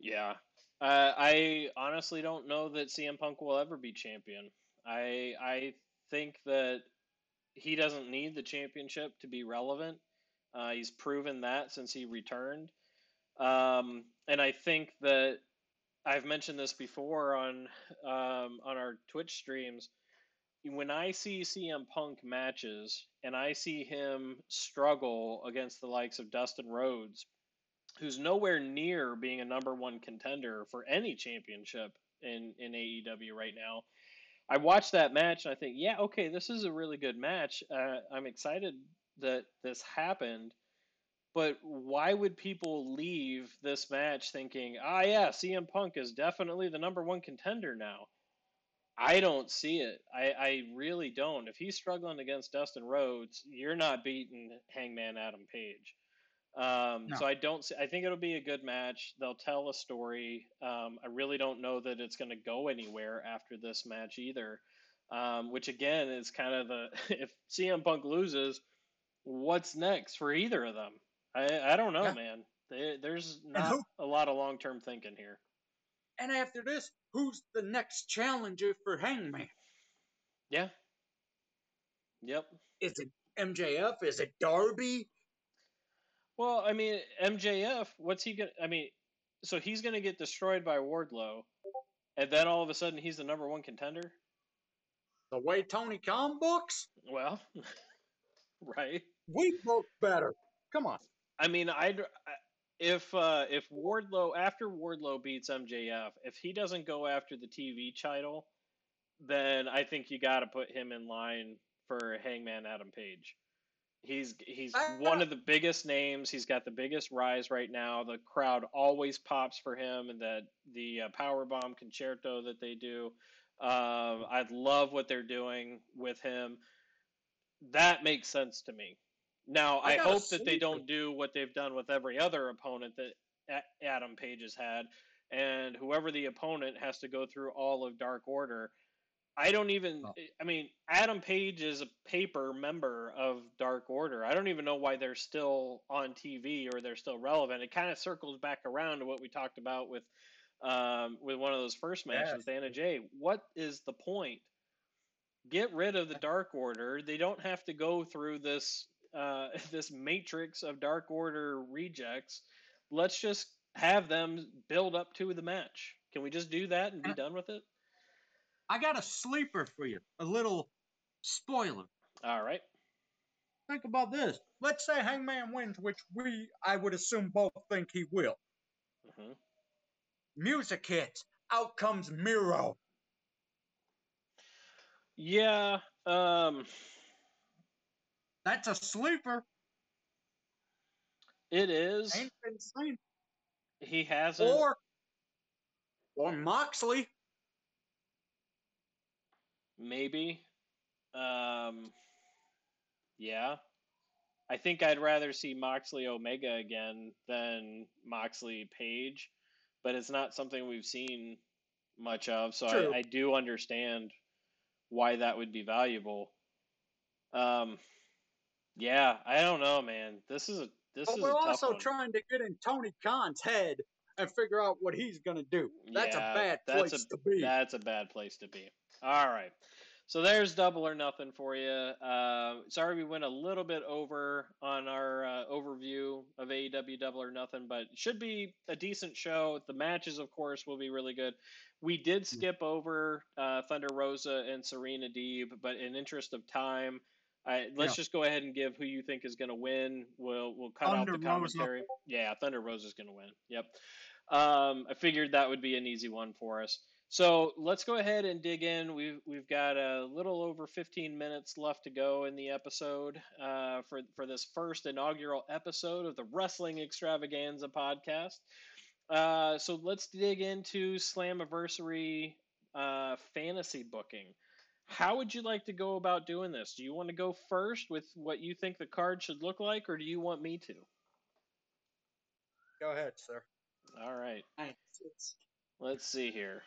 Yeah. Uh, I honestly don't know that CM Punk will ever be champion. I I think that he doesn't need the championship to be relevant. Uh, he's proven that since he returned. Um, and I think that I've mentioned this before on um, on our Twitch streams when I see CM Punk matches and I see him struggle against the likes of Dustin Rhodes, who's nowhere near being a number one contender for any championship in, in AEW right now, I watch that match and I think, yeah, okay, this is a really good match. Uh, I'm excited that this happened. But why would people leave this match thinking, ah, yeah, CM Punk is definitely the number one contender now? I don't see it. I, I really don't. If he's struggling against Dustin Rhodes, you're not beating Hangman Adam Page. Um, no. So I don't. See, I think it'll be a good match. They'll tell a story. Um, I really don't know that it's going to go anywhere after this match either. Um, which again is kind of the if CM Punk loses, what's next for either of them? I I don't know, yeah. man. They, there's not who, a lot of long term thinking here. And after this, who's the next challenger for Hangman? Yeah. Yep. Is it MJF? Is it Darby? Well, I mean, MJF, what's he gonna? I mean, so he's gonna get destroyed by Wardlow, and then all of a sudden he's the number one contender. The way Tony Khan books. Well, right. We book better. Come on. I mean, I'd if uh, if Wardlow after Wardlow beats MJF, if he doesn't go after the TV title, then I think you got to put him in line for Hangman Adam Page. He's he's one of the biggest names. He's got the biggest rise right now. The crowd always pops for him, and that the uh, power bomb concerto that they do. Um, I love what they're doing with him. That makes sense to me. Now, I, I hope that they don't do what they've done with every other opponent that Adam Page has had, and whoever the opponent has to go through all of Dark Order. I don't even. Oh. I mean, Adam Page is a paper member of Dark Order. I don't even know why they're still on TV or they're still relevant. It kind of circles back around to what we talked about with um, with one of those first matches yes. with Anna Jay. What is the point? Get rid of the Dark Order. They don't have to go through this uh, this matrix of Dark Order rejects. Let's just have them build up to the match. Can we just do that and be done with it? I got a sleeper for you. A little spoiler. All right. Think about this. Let's say Hangman wins, which we, I would assume, both think he will. Mm-hmm. Music hits. Out comes Miro. Yeah. Um. That's a sleeper. It is. Ain't been seen. He hasn't. Or, or Moxley. Maybe. Um, yeah. I think I'd rather see Moxley Omega again than Moxley Page, but it's not something we've seen much of, so I, I do understand why that would be valuable. Um, yeah, I don't know, man. This is a this But is we're a tough also one. trying to get in Tony Khan's head and figure out what he's gonna do. That's Yeah, a bad that's place a- to be. That's a bad place to be. All right. So there's double or nothing for you. Uh, sorry we went a little bit over on our uh, overview of AEW Double or Nothing, but it should be a decent show. The matches, of course, will be really good. We did skip over uh, Thunder Rosa and Serena Deeb, but in interest of time, I, let's Yeah. just go ahead and give who you think is going to win. We'll we'll cut Thunder out the Rosa. commentary. Yeah, Thunder Rosa is going to win. Yep. Um, I figured that would be an easy one for us. So let's go ahead and dig in. We've we've got a little over 15 minutes left to go in the episode uh, for for this first inaugural episode of the Wrestling Extravaganza podcast. Uh, so let's dig into Slammiversary uh, fantasy booking. How would you like to go about doing this? Do you want to go first with what you think the card should look like, or do you want me to? Go ahead, sir. All right. Thanks. Let's see here.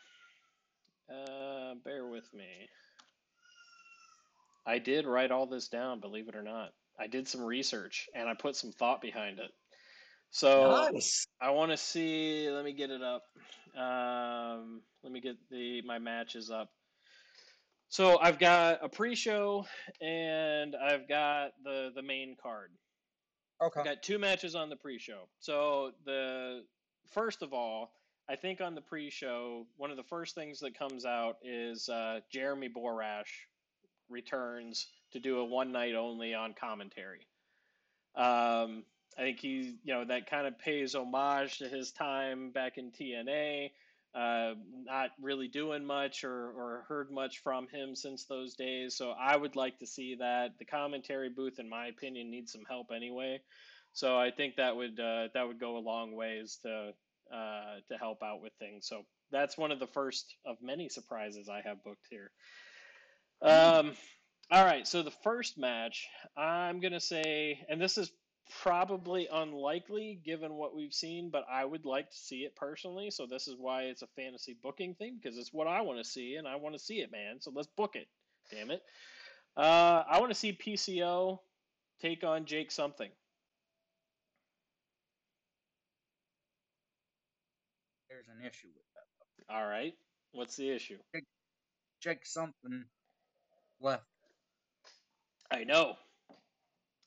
Uh, bear with me. I did write all this down, believe it or not. I did some research and I put some thought behind it. So Nice. I want to see. Let me get it up. Um, let me get the my matches up. So I've got a pre-show and I've got the the main card. Okay. I've got two matches on the pre-show. So the first of all, I think on the pre-show, one of the first things that comes out is uh, Jeremy Borash returns to do a one night only on commentary. Um, I think he, you know, that kind of pays homage to his time back in TNA. Uh, not really doing much or, or heard much from him since those days. So I would like to see that. The commentary booth, in my opinion, needs some help anyway. So I think that would uh, that would go a long ways to uh, to help out with things. So that's one of the first of many surprises I have booked here. Um, all right, so the first match, I'm gonna say, and this is probably unlikely given what we've seen, but I would like to see it personally. So this is why it's a fantasy booking thing because it's what I want to see, and I want to see it, man. So let's book it. Damn it. Uh, I want to see PCO take on Jake something. There's an issue with that. All right. What's the issue? Jake Jake something left. I know.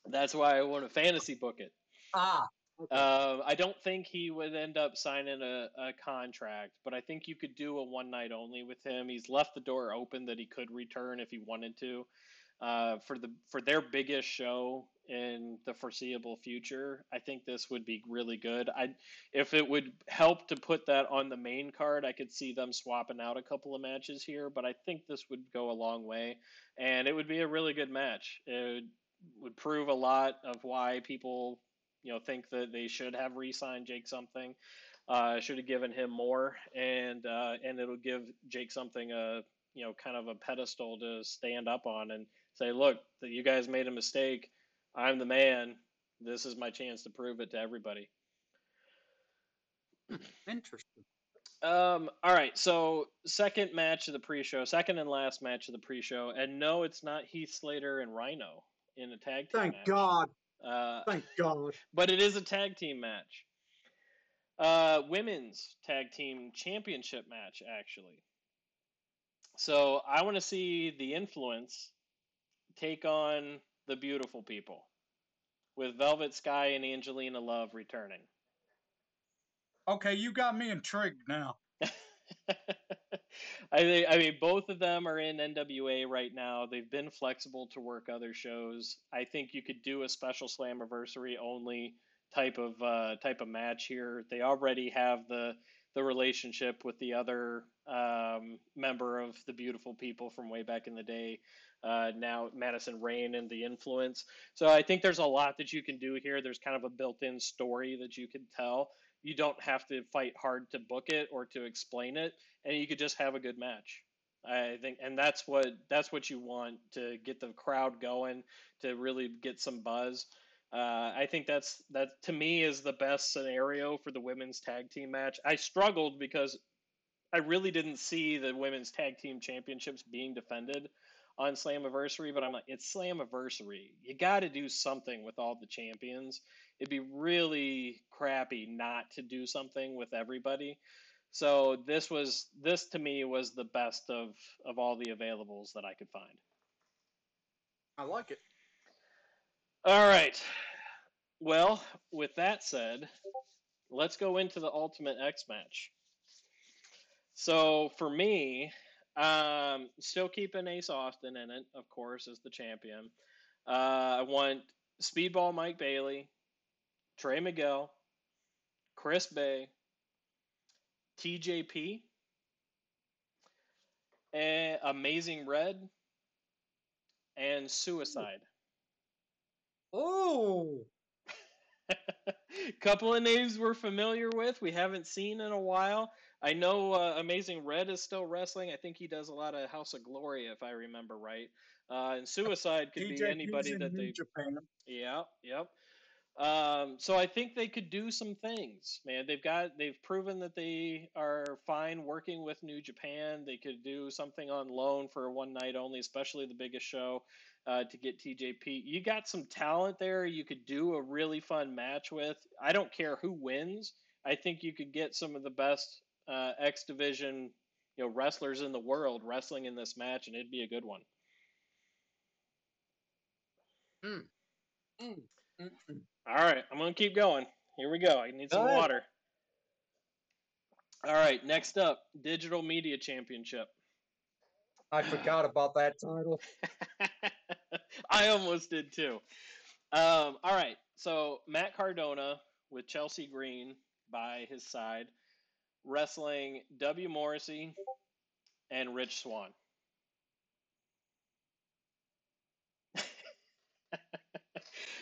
That's why I want to fantasy book it. Ah. Okay. Um, I don't think he would end up signing a, a contract, but I think you could do a one night only with him. He's left the door open that he could return if he wanted to. Uh, for the for their biggest show in the foreseeable future, I think this would be really good. I if it would help to put that on the main card, I could see them swapping out a couple of matches here, but I think this would go a long way, and it would be a really good match. It would, prove a lot of why people you know think that they should have re-signed Jake something. Uh, should have given him more, and uh, and it'll give Jake something a you know kind of a pedestal to stand up on and say, look, that you guys made a mistake. I'm the man. This is my chance to prove it to everybody. Interesting. Um, all right, so second match of the pre-show, second and last match of the pre-show, and no, it's not Heath Slater and Rhino in a tag team Thank match. God. Uh, Thank God. but it is a tag team match. Uh, women's tag team championship match, actually. So I want to see the influence take on the beautiful people with Velvet Sky and Angelina Love returning. Okay, you got me intrigued now. I think I mean both of them are in NWA right now. They've been flexible to work other shows. I think you could do a special Slammiversary only type of uh, type of match here. They already have the the relationship with the other um, member of the Beautiful People from way back in the day. Uh, now Madison Rayne and the influence. So I think there's a lot that you can do here. There's kind of a built-in story that you can tell. You don't have to fight hard to book it or to explain it, and you could just have a good match. I think, and that's what that's what you want to get the crowd going to really get some buzz. Uh, I think that's that to me is the best scenario for the women's tag team match. I struggled because I really didn't see the women's tag team championships being defended on Slammiversary, but I'm like, it's Slammiversary. You got to do something with all the champions. It'd be really crappy not to do something with everybody. So this was this to me was the best of of all the availables that I could find. I like it. All right. Well, with that said, let's go into the Ultimate X match. So for me, um, still keeping Ace Austin in it, of course, as the champion. Uh, I want Speedball Mike Bailey, Trey Miguel, Chris Bey, TJP, and Amazing Red, and Suicide. Oh, couple of names we're familiar with. We haven't seen in a while. I know uh, Amazing Red is still wrestling. I think he does a lot of House of Glory, if I remember right. Uh, and Suicide could be anybody that they. Japan. Yeah, yep. Um, so I think they could do some things, man. They've got they've proven that they are fine working with New Japan. They could do something on loan for one night only, especially the biggest show uh, to get TJP. You got some talent there. You could do a really fun match with. I don't care who wins. I think you could get some of the best uh, X Division, you know, wrestlers in the world wrestling in this match, and it'd be a good one. Mm. Mm. Mm. All right, I'm gonna keep going. Here we go. I need some water. All right, next up, Digital Media Championship. I forgot about that title. I almost did too. Um, all right, so Matt Cardona with Chelsea Green by his side, wrestling W. Morrissey and Rich Swann.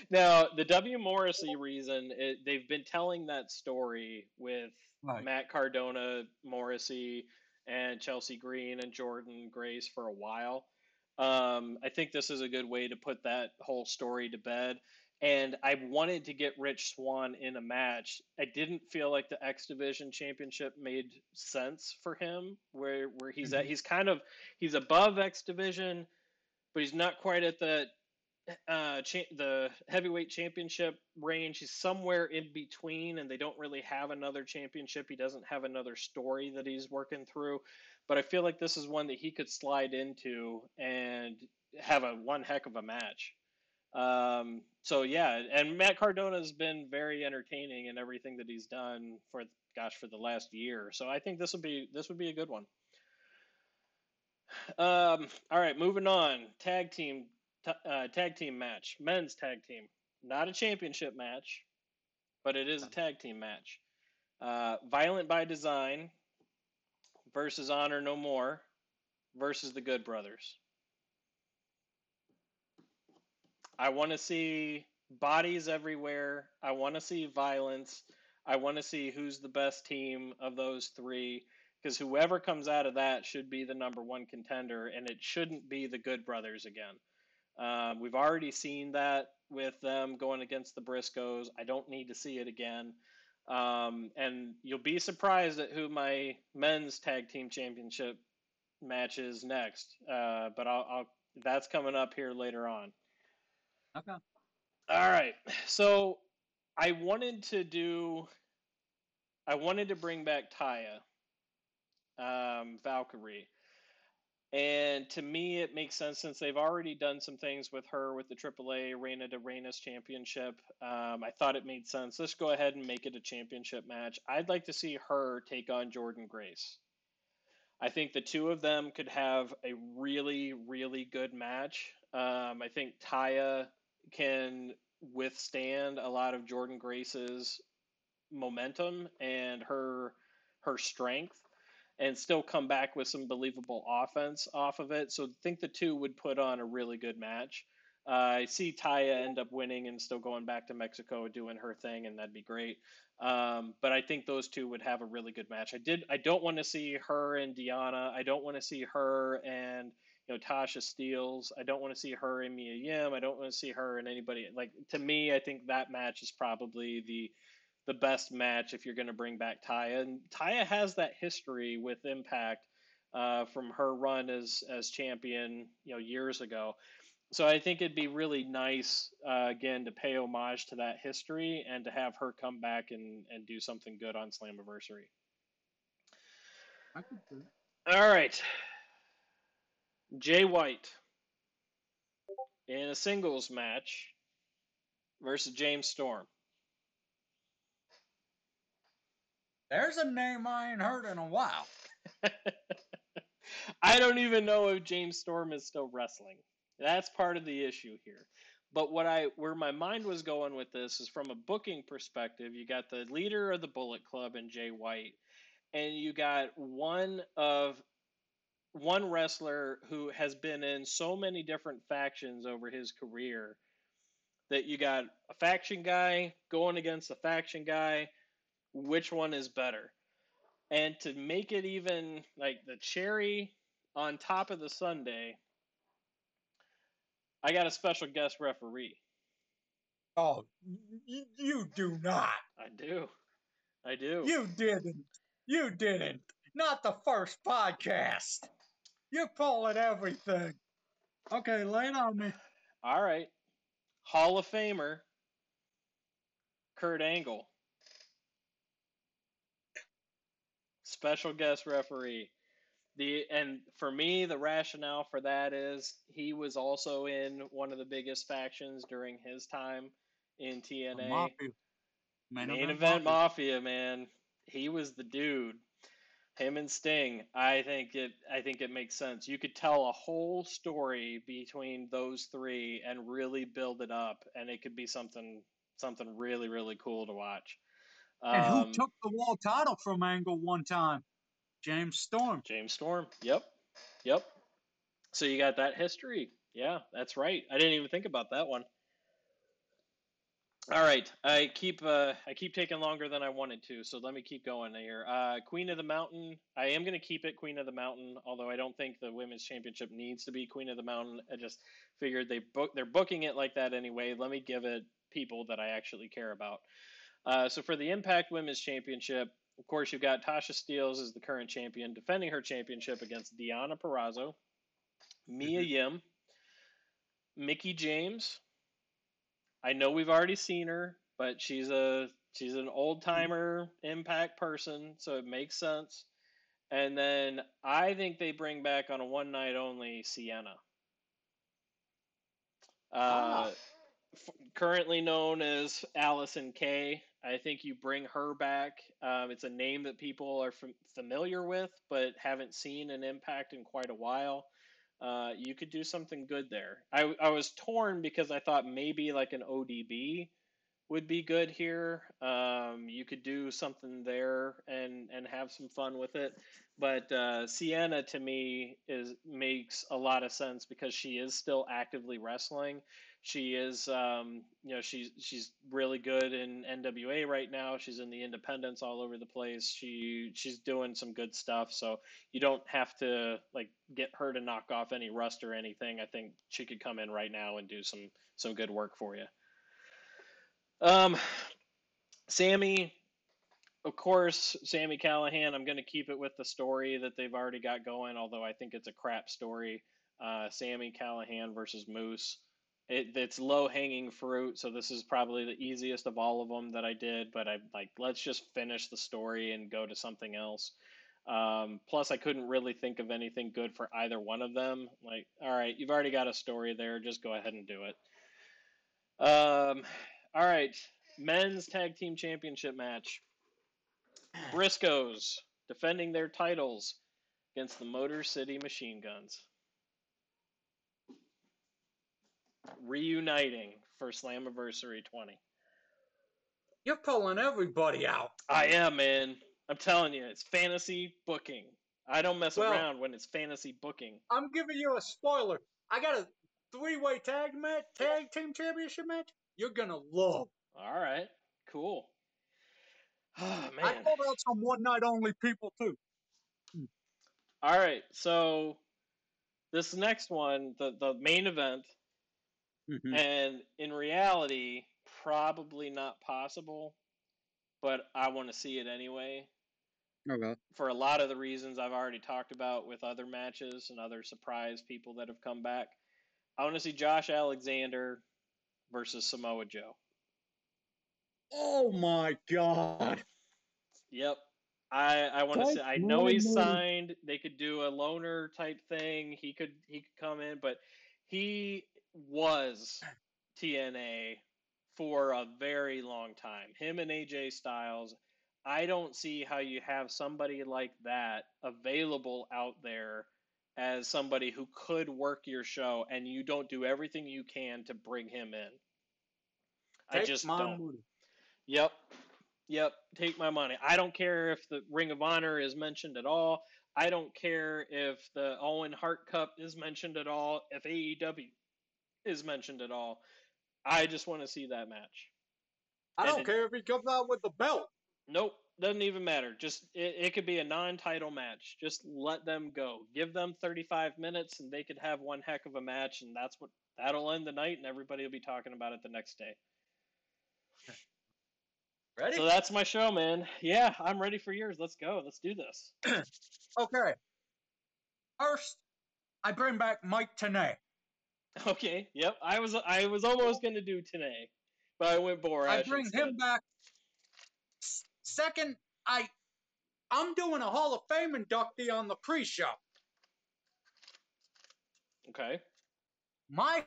Now, the W. Morrissey reason, it, they've been telling that story with right. Matt Cardona, Morrissey, and Chelsea Green and Jordynne Grace for a while. Um, I think this is a good way to put that whole story to bed. And I wanted to get Rich Swann in a match. I didn't feel like the X Division Championship made sense for him, where where he's mm-hmm. at. He's kind of he's above X Division, but he's not quite at the uh, cha- the heavyweight championship range. He's somewhere in between, and they don't really have another championship. He doesn't have another story that he's working through. But I feel like this is one that he could slide into and have a one heck of a match. Um, so yeah, and Matt Cardona has been very entertaining in everything that he's done for gosh for the last year. So I think this would be this would be a good one. Um, all right, moving on. Tag team uh, tag team match, men's tag team. Not a championship match, but it is a tag team match. Uh, Violent by Design versus Honor No More versus the Good Brothers. I want to see bodies everywhere. I want to see violence. I want to see who's the best team of those three because whoever comes out of that should be the number one contender, and it shouldn't be the Good Brothers again. Um, we've already seen that with them going against the Briscoes. I don't need to see it again. Um, and you'll be surprised at who my men's tag team championship match is next. Uh, but I'll, I'll, that's coming up here later on. Okay. All right. So I wanted to do. I wanted to bring back Taya, um, Valkyrie. And to me, it makes sense since they've already done some things with her with the AAA Reina de Reinas Championship. Um, I thought it made sense. Let's go ahead and make it a championship match. I'd like to see her take on Jordynne Grace. I think the two of them could have a really, really good match. Um, I think Taya can withstand a lot of Jordynne Grace's momentum and her her strength and still come back with some believable offense off of it. So I think the two would put on a really good match. Uh, I see Taya end up winning and still going back to Mexico doing her thing, and that'd be great. Um, but I think those two would have a really good match. I did. I don't want to see her and Deonna. I don't want to see her and you know Tasha Steelz. I don't want to see her and Mia Yim. I don't want to see her and anybody like. To me, I think that match is probably the the best match if you're going to bring back Taya. And Taya has that history with Impact uh, from her run as as champion, you know, years ago. So I think it'd be really nice uh, again to pay homage to that history and to have her come back and, and do something good on Slammiversary. All right, Jay White in a singles match versus James Storm. There's a name I ain't heard in a while. I don't even know if James Storm is still wrestling. That's part of the issue here. But what I where my mind was going with this is from a booking perspective, you got the leader of the Bullet Club and Jay White, and you got one of one wrestler who has been in so many different factions over his career that you got a faction guy going against a faction guy which one is better and to make it even like the cherry on top of the sundae I got a special guest referee. Oh, y- you do not. I do. I do. You didn't. You didn't. Not the first podcast. You're pulling everything. Okay, lay it on me. All right. Hall of Famer, Kurt Angle. Special guest referee the and for me the rationale for that is he was also in one of the biggest factions during his time in TNA. Mafia. Main, Main event, Mafia. Mafia, man. He was the dude. Him and Sting. I think it I think it makes sense. You could tell a whole story between those three and really build it up and it could be something something really really cool to watch. And um, who took the world title from Angle one time? James Storm. James Storm. Yep. Yep. So you got that history. Yeah, that's right. I didn't even think about that one. All right, I keep uh, I keep taking longer than I wanted to, so let me keep going here. Uh, Queen of the Mountain, I am going to keep it Queen of the Mountain, although I don't think the women's championship needs to be Queen of the Mountain. I just figured they book they're booking it like that anyway. Let me give it people that I actually care about. Uh, so for the Impact Women's Championship, of course, you've got Tasha Steelz as the current champion, defending her championship against Deonna Purrazzo, Mia mm-hmm. Yim, Mickie James. I know we've already seen her, but she's a she's an old timer impact person, so it makes sense. And then I think they bring back on a one night only Sienna. Uh, ah. f- currently known as Allysin Kay. I think you bring her back. Um, it's a name that people are f- familiar with, but haven't seen an impact in quite a while. Uh, you could do something good there. I, I was torn because I thought maybe like an ODB would be good here. Um, you could do something there and and have some fun with it. But uh, Sienna to me is makes a lot of sense because she is still actively wrestling. She is, um, you know, she's she's really good in NWA right now. She's in the independents all over the place. She she's doing some good stuff. So you don't have to like get her to knock off any rust or anything. I think she could come in right now and do some some good work for you. Um, Sami, of course, Sami Callihan. I'm going to keep it with the story that they've already got going, although I think it's a crap story. Uh, Sami Callihan versus Moose. It, it's low hanging fruit, so this is probably the easiest of all of them that I did. But I like let's just finish the story and go to something else. Um, plus, I couldn't really think of anything good for either one of them. Like, all right, you've already got a story there, just go ahead and do it. Um, all right, men's tag team championship match. Briscoes defending their titles against the Motor City Machine Guns. Reuniting for Slammiversary 20. You're pulling everybody out. I am, man. I'm telling you, it's fantasy booking. I don't mess well, around when it's fantasy booking. I'm giving you a spoiler. I got a three-way tag match, tag team championship match, you're gonna love. All right. Cool. Oh, I man. pulled out some one night only people too. All right. So this next one, the the main event, Mm-hmm. and in reality, probably not possible, but I want to see it anyway. Okay. For a lot of the reasons I've already talked about with other matches and other surprise people that have come back. I want to see Josh Alexander versus Samoa Joe. Oh my god. Yep. I I want to say I know he's signed. They could do a loner type thing. He could he could come in, but he was TNA for a very long time. Him and AJ Styles. I don't see how you have somebody like that available out there as somebody who could work your show and you don't do everything you can to bring him in. I just don't. money. Yep. Yep. Take my money. I don't care if the Ring of Honor is mentioned at all. I don't care if the Owen Hart Cup is mentioned at all. If AEW is mentioned at all. I just want to see that match. I And don't it- care if he comes out with the belt. Nope. Doesn't even matter. Just it, it could be a non-title match. Just let them go. Give them 35 minutes and they could have one heck of a match and that's what that'll end the night and everybody will be talking about it the next day. Ready? So that's my show, man. Yeah, I'm ready for yours. Let's go. Let's do this. okay. First, I bring back Mike Tenay. Okay. Yep. I was I was almost gonna do today, but I went Borash. I bring instead. him back. Second, I I'm doing a Hall of Fame inductee on the pre-show. Okay. My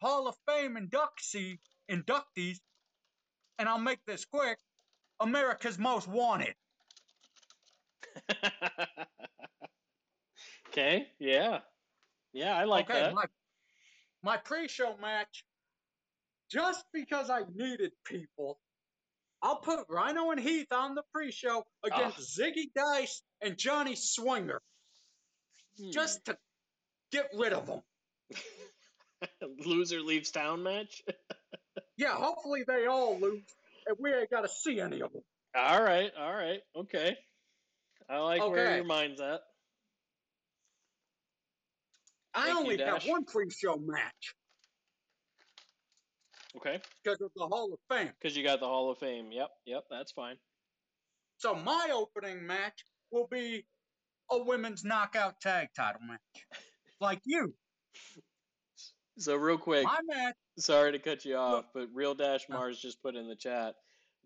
Hall of Fame inductee inductees, and I'll make this quick. America's Most Wanted. okay. Yeah. Yeah, I like okay, that. my my pre-show match. Just because I needed people, I'll put Rhino and Heath on the pre-show against Zicky Dice and Johnny Swinger, Hmm. just to get rid of them. loser leaves town match. Yeah, hopefully they all lose, and we ain't got to see any of them. all right. All right. Okay. I like where your mind's at. I Thank only have one pre-show match Okay. because of the Hall of Fame. Because you got the Hall of Fame. Yep. Yep. That's fine. So my opening match will be a women's knockout tag title match, like you. So real quick, My match. sorry to cut you off, but Real Dash Mars just put in the chat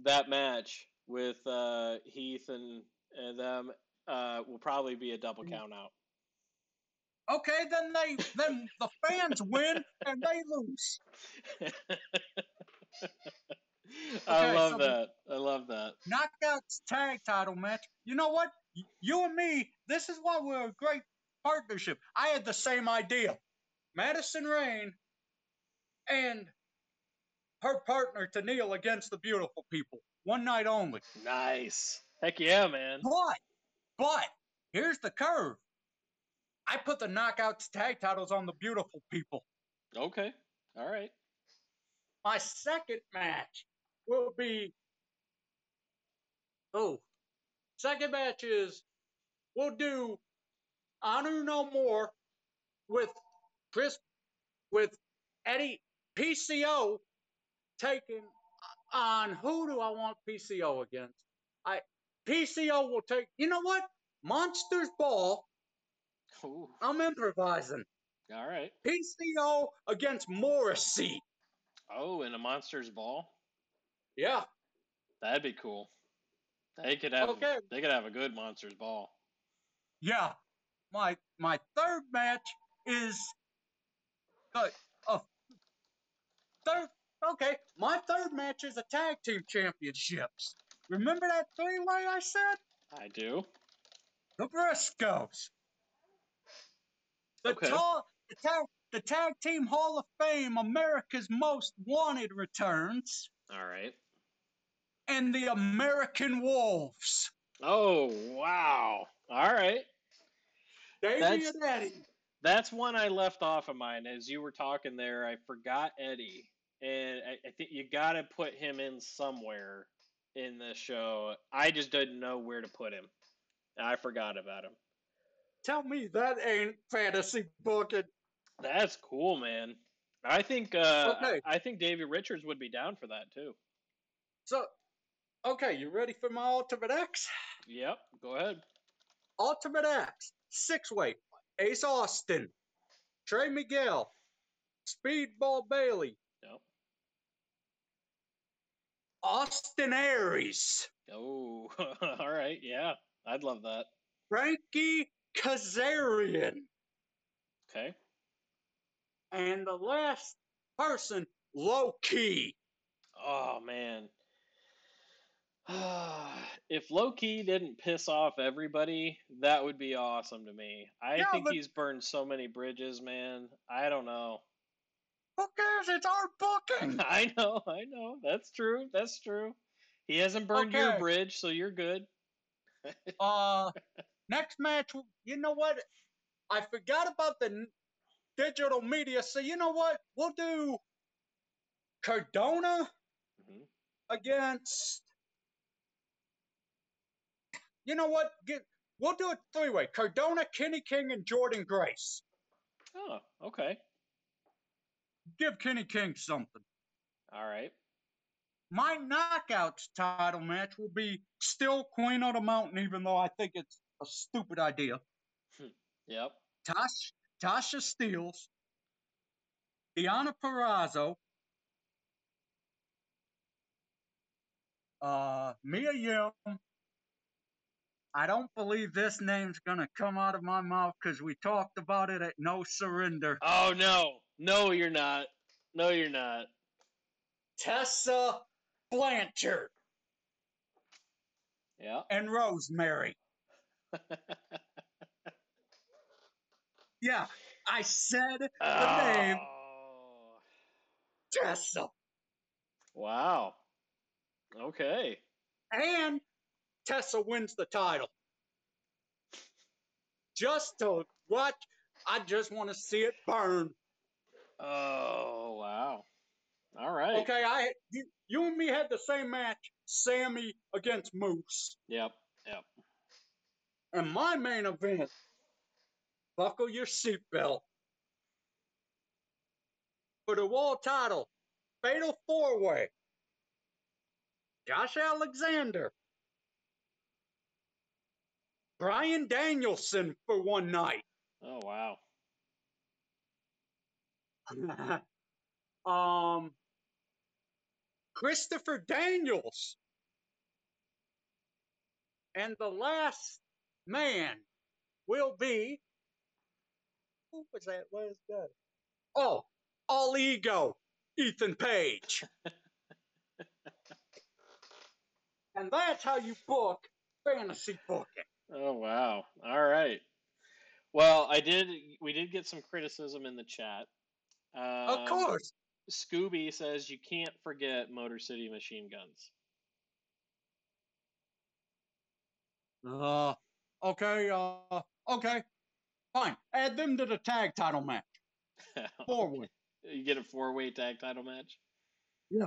that match with uh, Heath and, and them uh, will probably be a double Mm. count out. Okay, then they then the fans win and they lose. I love so- that. I love that. Knockouts tag title match. You know what? You and me, this is why we're a great partnership. I had the same idea. Madison Rayne and her partner Tenille against the beautiful people. One night only. Nice. Heck yeah, man. But, but, here's the curve. I put the knockouts tag titles on the beautiful people. Okay. All right. My second match will be. Oh, second match is we'll do Honor No More with Chris, with Eddie PCO taking on who do I want PCO against? I PCO will take. You know what? Monsters Ball. Ooh. I'm improvising. All right. PCO against Morrissey. Oh, in a monster's ball. Yeah. That'd be cool. They could have. Okay. They could have a good monster's ball. Yeah. My my third match is the uh, third okay, my third match is a tag team championships. Remember that three way I said? I do. The Briscoes. The Okay. ta- the tag the tag team Hall of Fame America's Most Wanted returns All right. and the American Wolves. Oh wow. All right. Davey That's- and Eddie. That's one I left off of mine. As you were talking there, I forgot Eddie, and I, I think you got to put him in somewhere in the show. I just didn't know where to put him. I forgot about him. Tell me that ain't fantasy booking. That's cool, man. I think uh, Okay. I think Davey Richards would be down for that too. So, okay, you ready for my Ultimate X? Yep, go ahead. Ultimate X, six way, Ace Austin, Trey Miguel, Speedball Bailey, Yep. Austin Aries, Oh, all right. Yeah, I'd love that. Frankie Kazarian, Okay. and the last person, low key. Oh man. if Loki didn't piss off everybody, that would be awesome to me. I Yeah, think but- he's burned so many bridges, man. I don't know. Who cares? It's our booking. I know, I know. That's true. That's true. He hasn't burned your bridge, so you're good. uh, next match, you know what? I forgot about the digital media, so you know what? We'll do Cardona Mhm. against. You know what? Get, we'll do it three way: Cardona, Kenny King, and Jordynne Grace. Oh, okay. Give Kenny King something. All right. My knockouts title match will be still Queen of the Mountain, even though I think it's a stupid idea. Yep. Tosh, Tasha Steelz, Deonna Purrazzo, uh, Mia Yim. I don't believe this name's gonna come out of my mouth because we talked about it at No Surrender. Oh no. No, you're not. No, you're not. Tessa Blanchard Yeah. and Rosemary. Yeah, I said the name Oh. Tessa. Wow. Okay. and Tessa wins the title. Just to watch, I just want to see it burn. Oh wow. All right. Okay, I you, you and me had the same match, Sami against Moose, Yep. Yep. And my main event. Buckle your seatbelt for the world title, Fatal Four Way. Josh Alexander, Bryan Danielson for one night. Oh wow. um, Christopher Daniels. And the last man will be. Who was that? What is that? Oh, all ego, Ethan Page. and that's how you book fantasy booking. Oh wow. All right. Well, I did. We did get some criticism in the chat. Um, of course. Scooby says you can't forget Motor City Machine Guns. Uh, okay, uh, okay. Fine. Add them to the tag title match. Four way. you get a four-way tag title match. Yeah.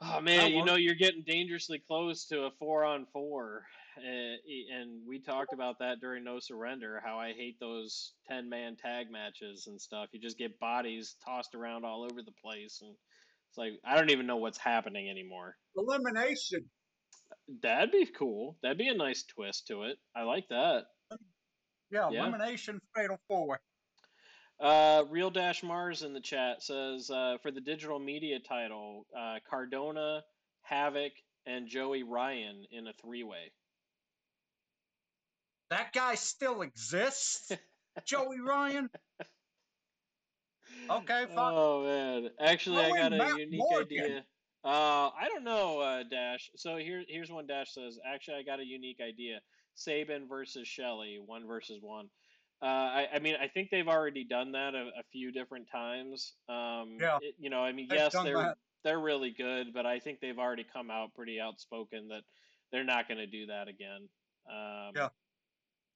Oh man, you know you're getting dangerously close to a four-on-four, uh, and we talked about that during No Surrender. How I hate those ten-man tag matches and stuff. You just get bodies tossed around all over the place, and it's like I don't even know what's happening anymore. Elimination. That'd be cool. That'd be a nice twist to it. I like that. Yeah, Yeah. elimination fatal four. Uh, Real Dash Mars in the chat says uh, for the digital media title, uh, Cardona, Havoc, and Joey Ryan in a three-way. That guy still exists. Joey Ryan. Okay, fine. Oh man, actually, I got a Matt unique Morgan. idea. Uh, I don't know, uh, Dash. So here, here's one Dash says. Actually, I got a unique idea. Sabin versus Shelley, one versus one. Uh, I, I mean, I think they've already done that a, a few different times. Um, Yeah. it- you know, I mean, yes, they're that. they're really good, but I think they've already come out pretty outspoken that they're not going to do that again. Um, Yeah.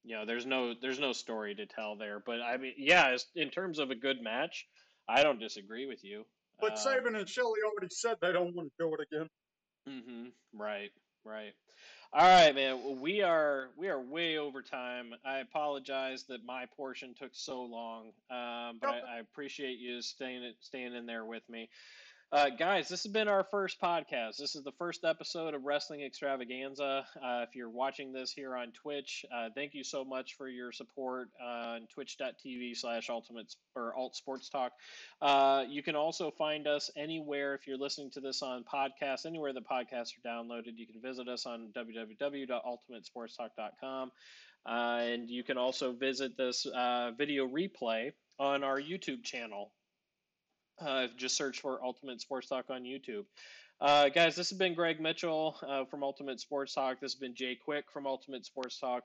you know, there's no there's no story to tell there. But I mean, yeah, in terms of a good match, I don't disagree with you. But um, Sabin and Shelley already said they don't want to do it again. Mm-hmm. Right. Right. All right, man. Well, we are we are way over time. I apologize that my portion took so long, um, but I, I, appreciate you staying staying in there with me. Uh, guys, this has been our first podcast. This is the first episode of Wrestling Extravaganza. Uh, if you're watching this here on Twitch, uh, thank you so much for your support on twitch.tv slash ultimate or alt sports talk. Uh, you can also find us anywhere if you're listening to this on podcast, anywhere the podcasts are downloaded. You can visit us on www.ultimatesportstalk.com. Uh, and you can also visit this uh, video replay on our YouTube channel. Uh, just search for Ultimate Sports Talk on YouTube. Uh, guys, this has been Greg Mitchell uh, from Ultimate Sports Talk. This has been Jay Quick from Ultimate Sports Talk.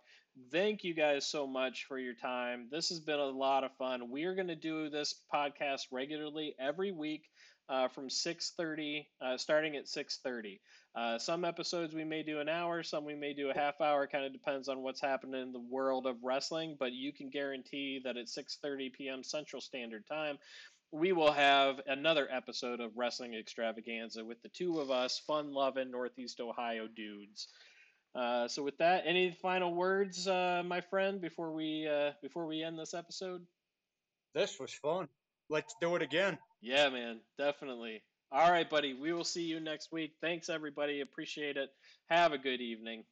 Thank you guys so much for your time. This has been a lot of fun. We are going to do this podcast regularly every week uh, from 6.30, uh, starting at 6.30. Uh, some episodes we may do an hour, some we may do a half hour. Kind of depends on what's happening in the world of wrestling, but you can guarantee that at 6.30 p.m. Central Standard Time, we will have another episode of Wrestling Extravaganza with the two of us, fun loving Northeast Ohio dudes. Uh, so with that, any final words, uh, my friend, before we uh, before we end this episode? This was fun. Let's do it again. Yeah, man, definitely. All right, buddy. We will see you next week. Thanks, everybody. Appreciate it. Have a good evening.